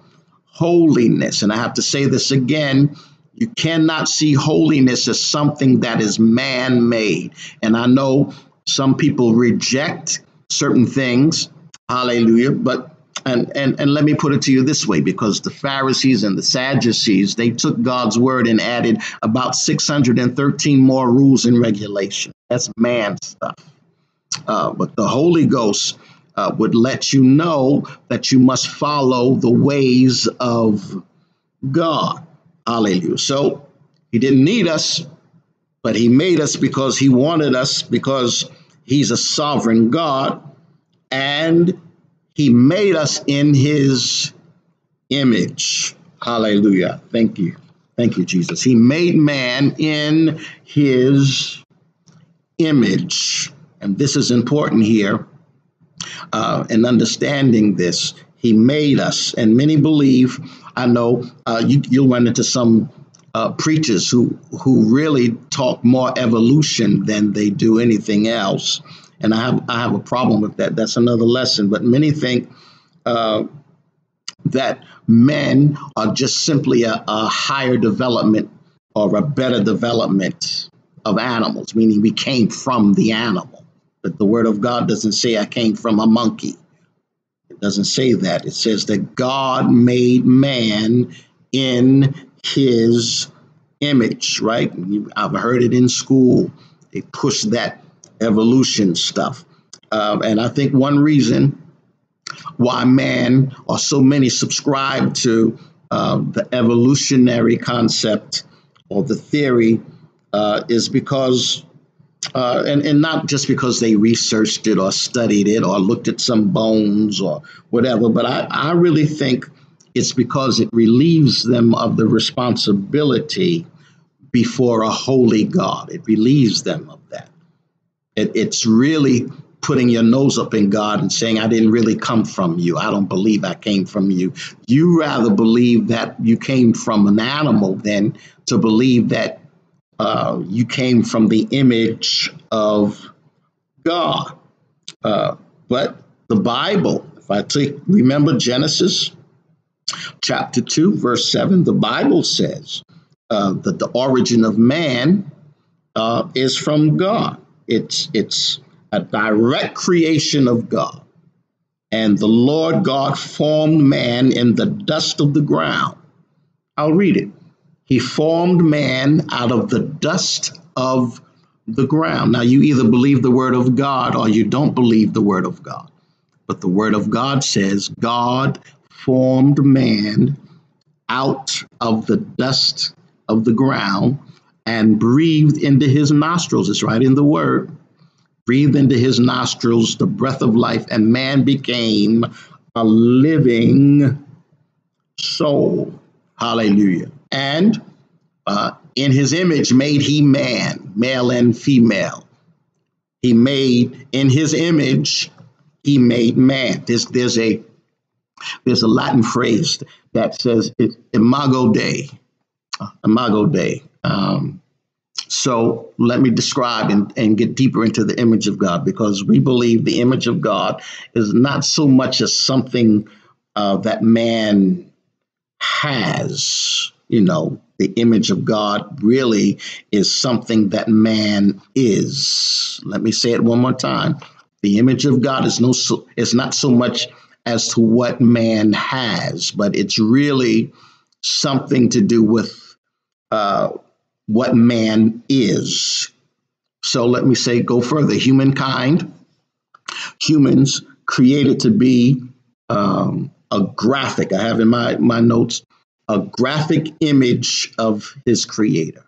holiness. And I have to say this again you cannot see holiness as something that is man made. And I know some people reject certain things. Hallelujah. But and, and and let me put it to you this way because the Pharisees and the Sadducees they took God's word and added about 613 more rules and regulations. That's man stuff. Uh, but the Holy Ghost uh, would let you know that you must follow the ways of God. Hallelujah. So he didn't need us, but he made us because he wanted us, because he's a sovereign God, and he made us in his image. Hallelujah. Thank you. Thank you, Jesus. He made man in his image. And this is important here uh, in understanding this. He made us, and many believe. I know uh, you, you'll run into some uh, preachers who who really talk more evolution than they do anything else, and I have I have a problem with that. That's another lesson. But many think uh, that men are just simply a, a higher development or a better development of animals, meaning we came from the animal. But the Word of God doesn't say I came from a monkey. It doesn't say that. It says that God made man in his image, right? I've heard it in school. They push that evolution stuff. Uh, and I think one reason why man or so many subscribe to uh, the evolutionary concept or the theory uh, is because uh, and, and not just because they researched it or studied it or looked at some bones or whatever, but I, I really think it's because it relieves them of the responsibility before a holy God. It relieves them of. It, it's really putting your nose up in God and saying, I didn't really come from you. I don't believe I came from you. You rather believe that you came from an animal than to believe that uh, you came from the image of God. Uh, but the Bible, if I take, remember Genesis chapter 2, verse 7, the Bible says uh, that the origin of man uh, is from God. It's, it's a direct creation of God. And the Lord God formed man in the dust of the ground. I'll read it. He formed man out of the dust of the ground. Now, you either believe the word of God or you don't believe the word of God. But the word of God says God formed man out of the dust of the ground and breathed into his nostrils. It's right in the word. Breathed into his nostrils the breath of life, and man became a living soul. Hallelujah. And uh, in his image made he man, male and female. He made in his image, he made man. There's there's a there's a Latin phrase that says imago Dei, imago Dei. Um, so let me describe and, and get deeper into the image of God because we believe the image of God is not so much as something uh, that man has, you know, the image of God really is something that man is. Let me say it one more time. The image of God is no is not so much as to what man has, but it's really something to do with uh, what man is. So let me say, go further. Humankind, humans created to be um, a graphic. I have in my, my notes a graphic image of his creator.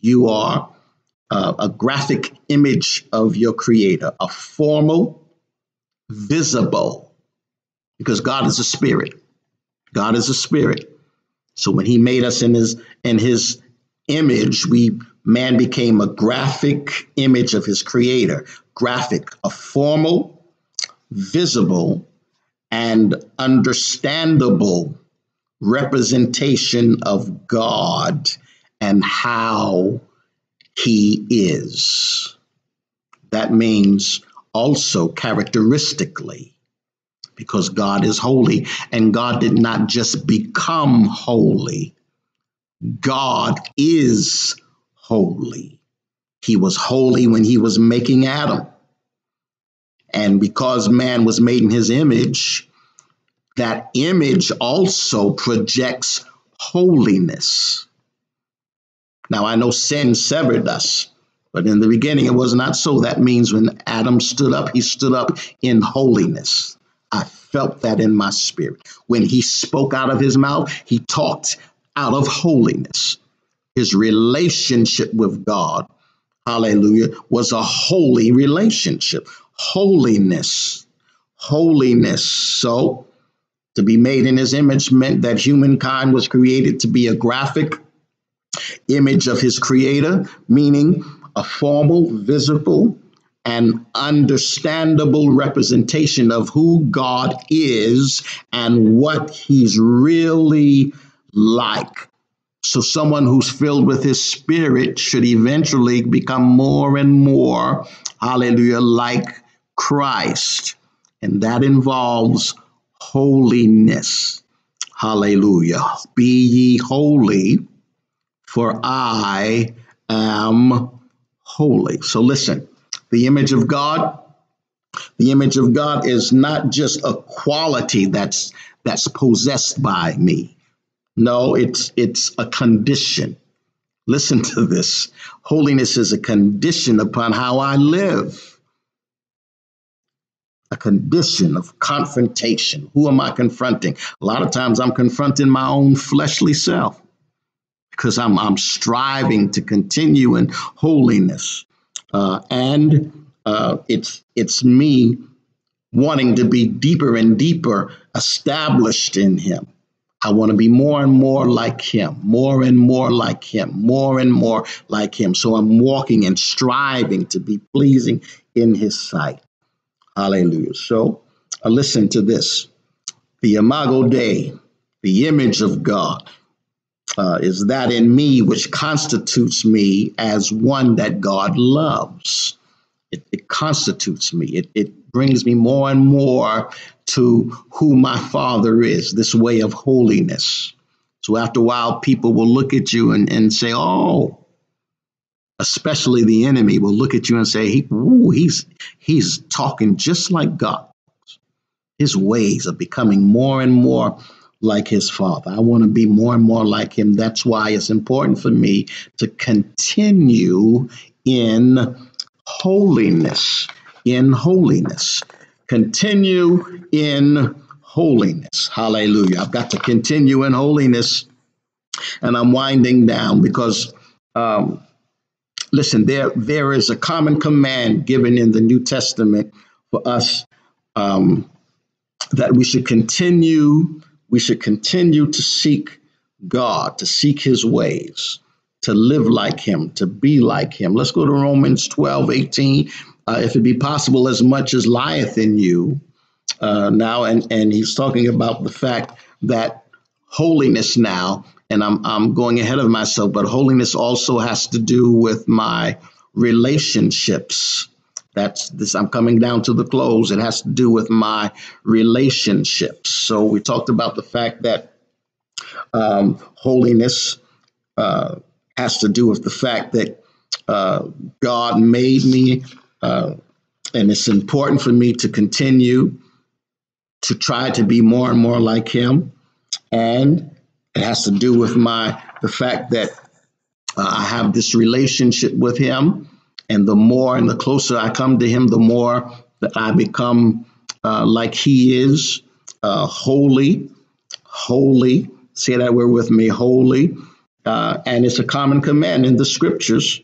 You are uh, a graphic image of your creator, a formal, visible, because God is a spirit. God is a spirit. So when he made us in his in his image, we man became a graphic image of his creator, graphic, a formal, visible, and understandable representation of God and how he is. That means also characteristically, because God is holy, and God did not just become holy, God is holy. He was holy when he was making Adam. And because man was made in his image, that image also projects holiness. Now, I know sin severed us, but in the beginning it was not so. That means when Adam stood up, he stood up in holiness. I felt that in my spirit. When he spoke out of his mouth, he talked out of holiness. His relationship with God, hallelujah, was a holy relationship. Holiness, holiness. So, to be made in his image meant that humankind was created to be a graphic image of his creator, meaning a formal, visible, and understandable representation of who God is and what he's really like. So, someone who's filled with his spirit should eventually become more and more, hallelujah, like Christ. And that involves holiness. Hallelujah. Be ye holy, for I am holy. So listen, the image of God, the image of God is not just a quality that's that's possessed by me. No, it's it's a condition. Listen to this. Holiness is a condition upon how I live a condition of confrontation. Who am I confronting? A lot of times I'm confronting my own fleshly self because I'm, I'm striving to continue in holiness. Uh, and uh, it's, it's me wanting to be deeper and deeper established in Him. I want to be more and more like Him, more and more like Him, more and more like Him. So I'm walking and striving to be pleasing in His sight. Hallelujah. So uh, listen to this. The Imago Dei, the image of God, uh, is that in me which constitutes me as one that God loves. It, it constitutes me. It, it brings me more and more to who my Father is, this way of holiness. So after a while, people will look at you and, and say, Oh, especially the enemy, will look at you and say, he, ooh, he's, he's talking just like God. His ways are becoming more and more like his father. I want to be more and more like him. That's why it's important for me to continue in holiness. In holiness. Continue in holiness. Hallelujah. I've got to continue in holiness. And I'm winding down because um, listen, there there is a common command given in the New Testament for us um, that we should continue we should continue to seek God, to seek his ways, to live like him, to be like him. Let's go to Romans 12, 18. Uh, if it be possible, as much as lieth in you. Uh, now, and, and he's talking about the fact that holiness now, and I'm, I'm going ahead of myself, but holiness also has to do with my relationships. That's this. I'm coming down to the close. It has to do with my relationships. So we talked about the fact that um, holiness uh, has to do with the fact that uh, God made me, uh, and it's important for me to continue to try to be more and more like Him. And it has to do with my the fact that uh, I have this relationship with Him, and the more and the closer I come to Him, the more that I become uh, like He is, uh, holy, holy. Say that word with me, holy. Uh, and it's a common command in the scriptures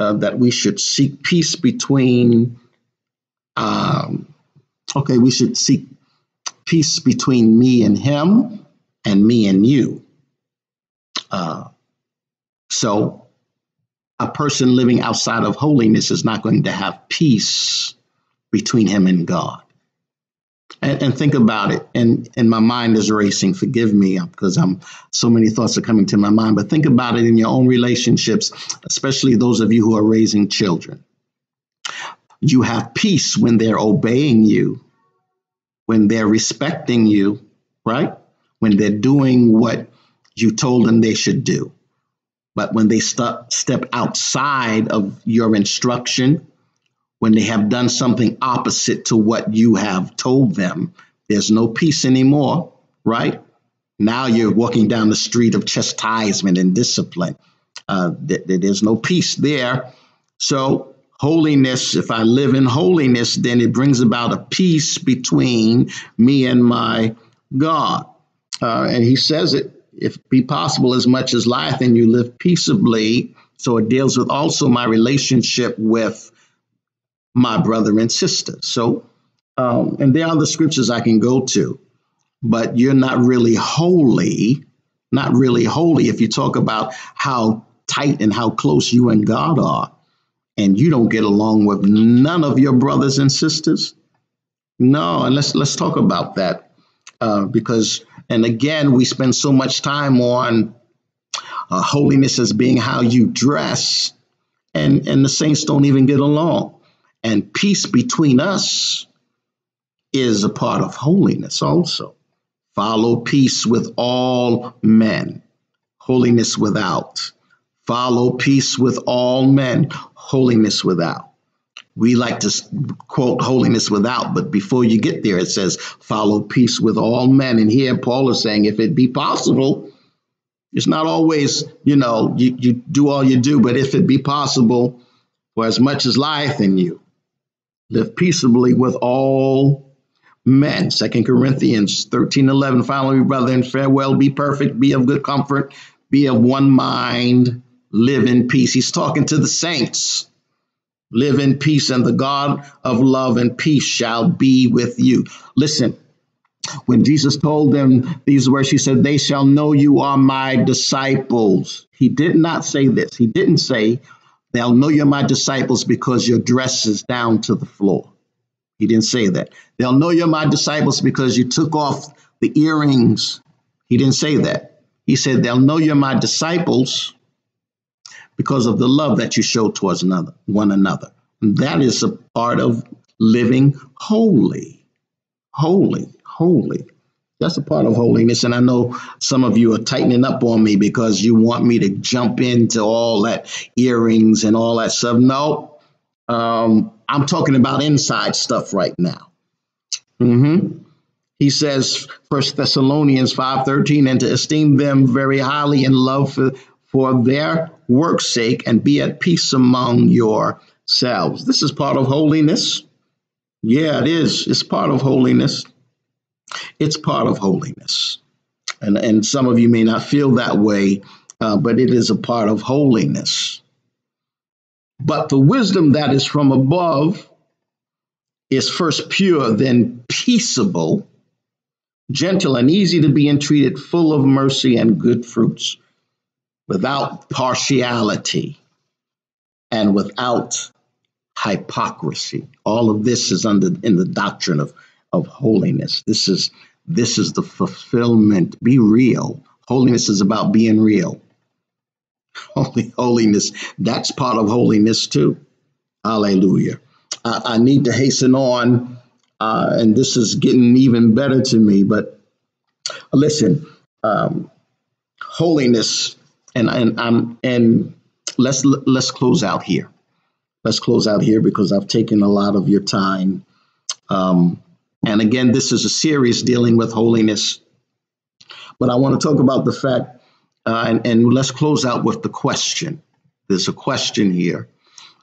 uh, that we should seek peace between. Um, okay, we should seek peace between me and him, and me and you. Uh, so, a person living outside of holiness is not going to have peace between him and God. And, and, think about it. And and my mind is racing. Forgive me uh, because I'm so many thoughts are coming to my mind. But think about it in your own relationships, especially those of you who are raising children. You have peace when they're obeying you, when they're respecting you, right? When they're doing what you told them they should do. But when they st- step outside of your instruction, when they have done something opposite to what you have told them, there's no peace anymore, right? Now you're walking down the street of chastisement and discipline. Uh, th- there's no peace there. So, holiness, if I live in holiness, then it brings about a peace between me and my God. Uh, and he says it, if be possible, as much as life, and you live peaceably. So it deals with also my relationship with my brother and sister. So, um, and there are other scriptures I can go to, but you're not really holy, not really holy if you talk about how tight and how close you and God are, and you don't get along with none of your brothers and sisters. No, and let's let's talk about that uh, because, and again, we spend so much time on uh, holiness as being how you dress, and and the saints don't even get along and peace between us is a part of holiness also. Follow peace with all men, holiness without. Follow peace with all men, holiness without. We like to quote holiness without, but before you get there, it says, follow peace with all men. And here Paul is saying, if it be possible, it's not always, you know, you, you do all you do, but if it be possible, for as much as lieth in you, live peaceably with all men. Second Corinthians 13 11. Finally, brother, and farewell, be perfect, be of good comfort, be of one mind, live in peace. He's talking to the saints. Live in peace, and the God of love and peace shall be with you. Listen, when Jesus told them these words, he said, They shall know you are my disciples. He did not say this. He didn't say, They'll know you're my disciples because your dress is down to the floor. He didn't say that. They'll know you're my disciples because you took off the earrings. He didn't say that. He said, They'll know you're my disciples because of the love that you show towards another, one another. And that is a part of living holy, holy, holy. That's a part of holiness. And I know some of you are tightening up on me because you want me to jump into all that earrings and all that stuff. No, um, I'm talking about inside stuff right now. Mm-hmm. He says, First Thessalonians 5:13, and to esteem them very highly in love for, for their work's sake and be at peace among yourselves. This is part of holiness. Yeah, it is. It's part of holiness. It's part of holiness. And, and some of you may not feel that way, uh, but it is a part of holiness. But the wisdom that is from above is first pure, then peaceable, gentle and easy to be entreated, full of mercy and good fruits, without partiality and without hypocrisy. All of this is under in the doctrine of, of holiness. This is this is the fulfillment. Be real. Holiness is about being real. Holy holiness, that's part of holiness too. Hallelujah. I, I need to hasten on, uh, and this is getting even better to me. But listen, um, holiness, and and I'm and let's let's close out here. Let's close out here because I've taken a lot of your time. Um, and again, this is a series dealing with holiness. But I want to talk about the fact, uh, and, and, let's close out with the question. There's a question here: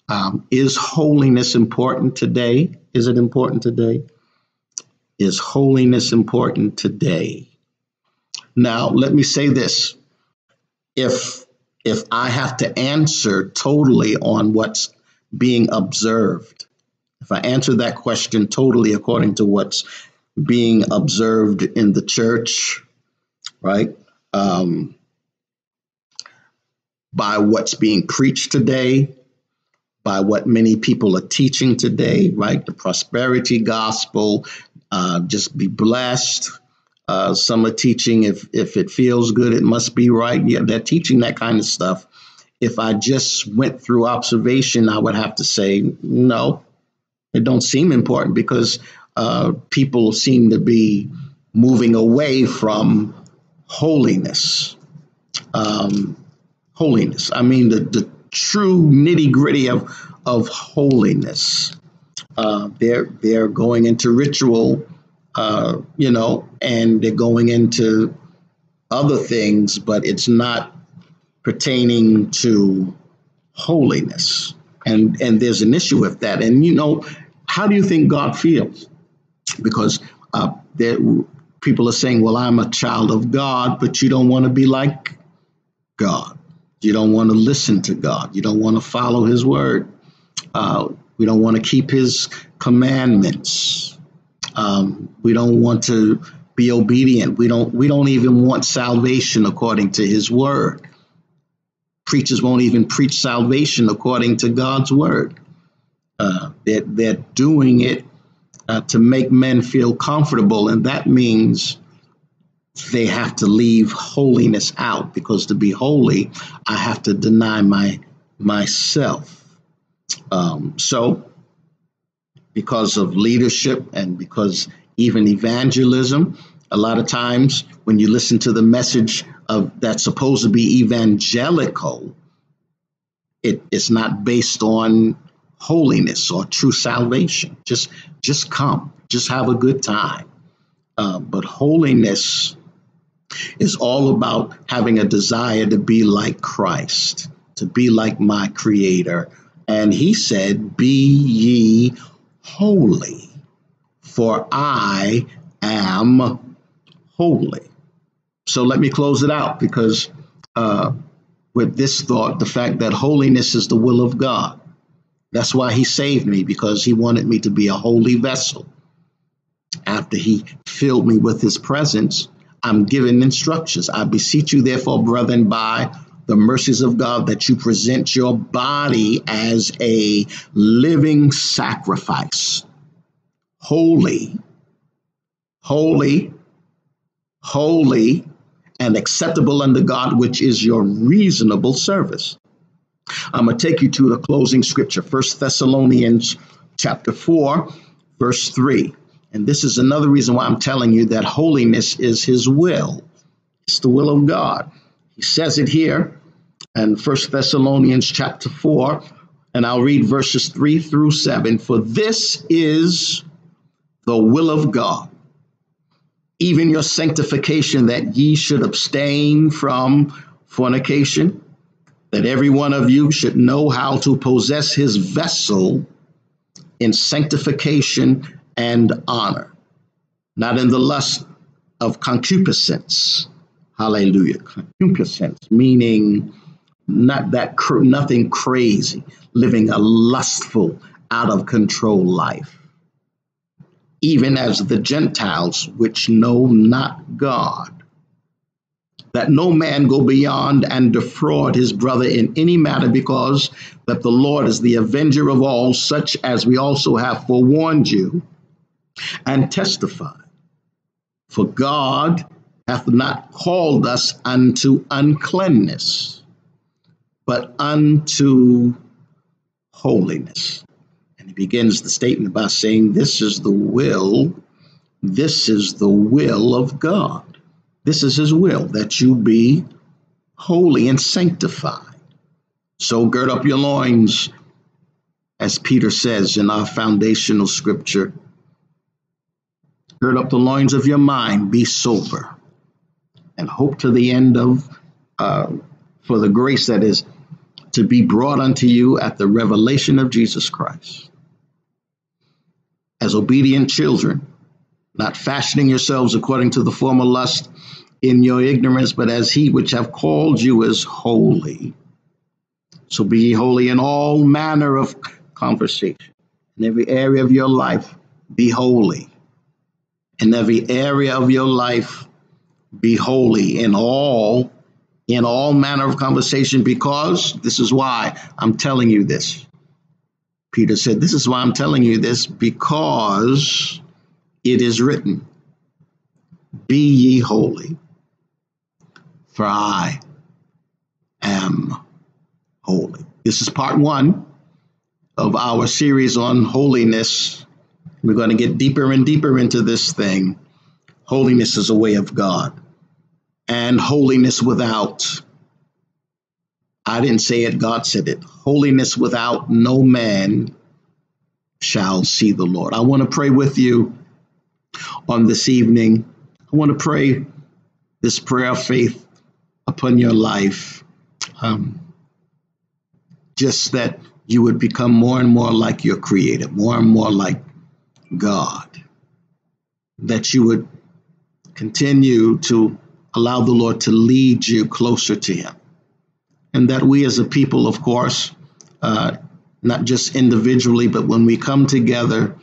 um, Is holiness important today? Is it important today? Is holiness important today? Now, let me say this. If if I have to answer totally on what's being observed, if I answer that question totally according to what's being observed in the church, right? Um, by what's being preached today, by what many people are teaching today, right? The prosperity gospel, uh, just be blessed. Uh, some are teaching if if it feels good, it must be right. Yeah, they're teaching that kind of stuff. If I just went through observation, I would have to say no. It don't seem important because uh, people seem to be moving away from holiness. Um, holiness. I mean the the true nitty gritty of of holiness. Uh, they're they're going into ritual, uh, you know, and they're going into other things, but it's not pertaining to holiness. And and there's an issue with that. And you know, how do you think God feels? Because uh, there, people are saying, "Well, I'm a child of God," but you don't want to be like God. You don't want to listen to God. You don't want to follow His word. Uh, we don't want to keep His commandments. Um, we don't want to be obedient. We don't. We don't even want salvation according to His word. Preachers won't even preach salvation according to God's word. Uh, they're, they're doing it uh, to make men feel comfortable, and that means they have to leave holiness out because to be holy, I have to deny my myself. Um, so, because of leadership and because even evangelism, a lot of times when you listen to the message of that's supposed to be evangelical, it, it's not based on holiness or true salvation. Just just come, just have a good time. Uh, but holiness is all about having a desire to be like Christ, to be like my Creator. And He said, "Be ye holy, for I am holy." So let me close it out because uh, with this thought, the fact that holiness is the will of God. That's why he saved me, because he wanted me to be a holy vessel. After he filled me with his presence, I'm given instructions. I beseech you, therefore, brethren, by the mercies of God, that you present your body as a living sacrifice, holy, holy, holy, and acceptable unto God, which is your reasonable service. I'm going to take you to the closing scripture, First Thessalonians chapter 4, verse 3. And this is another reason why I'm telling you that holiness is his will. It's the will of God. He says it here in First Thessalonians chapter 4, and I'll read verses 3 through 7. For this is the will of God even your sanctification, that ye should abstain from fornication, that every one of you should know how to possess his vessel in sanctification and honor, not in the lust of concupiscence. Hallelujah. Concupiscence, meaning not that nothing crazy, living a lustful, out of control life. Even as the Gentiles which know not God. That no man go beyond and defraud his brother in any matter, because that the Lord is the avenger of all, such as we also have forewarned you and testified. For God hath not called us unto uncleanness, but unto holiness. Begins the statement by saying, This is the will, this is the will of God. This is his will, that you be holy and sanctified. So gird up your loins, as Peter says in our foundational scripture. Gird up the loins of your mind, be sober, and hope to the end of, uh, for the grace that is to be brought unto you at the revelation of Jesus Christ. As obedient children, not fashioning yourselves according to the former lust in your ignorance, but as he which have called you is holy. So be holy in all manner of conversation. In every area of your life, be holy. In every area of your life, be holy in all in all manner of conversation because this is why I'm telling you this. Peter said, This is why I'm telling you this because it is written, Be ye holy, for I am holy. This is part one of our series on holiness. We're going to get deeper and deeper into this thing. Holiness is a way of God and holiness without. I didn't say it, God said it. Holiness without no man shall see the Lord. I want to pray with you on this evening. I want to pray this prayer of faith upon your life. Um, just that you would become more and more like your Creator, more and more like God. That you would continue to allow the Lord to lead you closer to Him. And that we as a people, of course, uh, not just individually, but when we come together,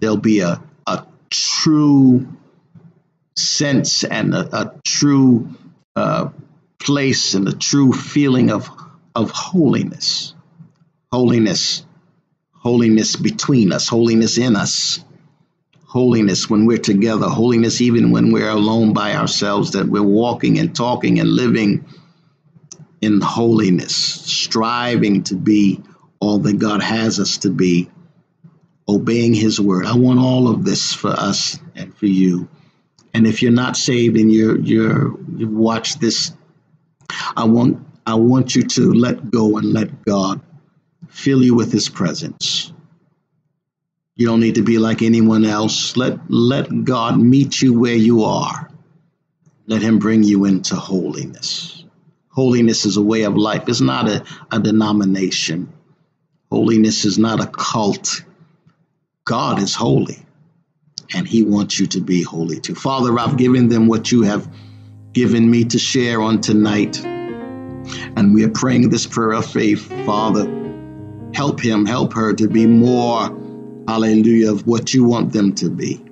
there'll be a, a true sense and a, a true uh, place and a true feeling of, of holiness. Holiness. Holiness between us, holiness in us holiness when we're together, holiness even when we're alone by ourselves, that we're walking and talking and living in holiness, striving to be all that God has us to be, obeying His word. I want all of this for us and for you. And if you're not saved and you're you're you've watched this, I want I want you to let go and let God fill you with His presence. You don't need to be like anyone else. Let, let God meet you where you are. Let Him bring you into holiness. Holiness is a way of life, it's not a, a denomination. Holiness is not a cult. God is holy, and He wants you to be holy too. Father, I've given them what you have given me to share on tonight. And we are praying this prayer of faith, Father. Help him, help her to be more hallelujah, of what you want them to be.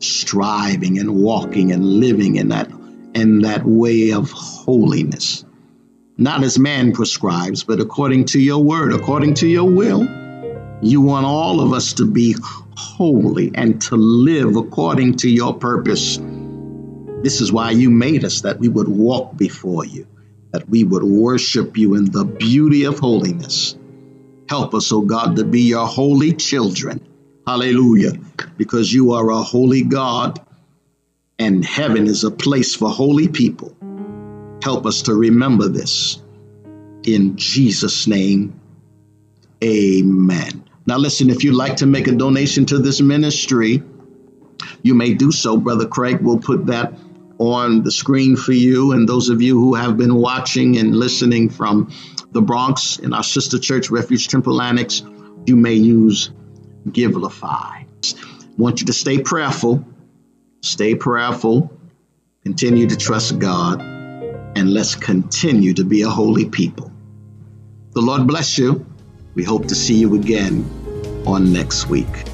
Striving and walking and living in that in that way of holiness. Not as man prescribes, but according to your word, according to your will. You want all of us to be holy and to live according to your purpose. This is why you made us, that we would walk before you, that we would worship you in the beauty of holiness. Help us, O oh God, to be your holy children. Hallelujah. Because you are a holy God and heaven is a place for holy people. Help us to remember this. In Jesus' name, amen. Now, listen, if you'd like to make a donation to this ministry, you may do so. Brother Craig will put that on the screen for you. And those of you who have been watching and listening from the Bronx in our sister church, Refuge Temple Annex, you may use Givelify. Want you to stay prayerful, stay prayerful, continue to trust God, and let's continue to be a holy people. The Lord bless you. We hope to see you again on next week.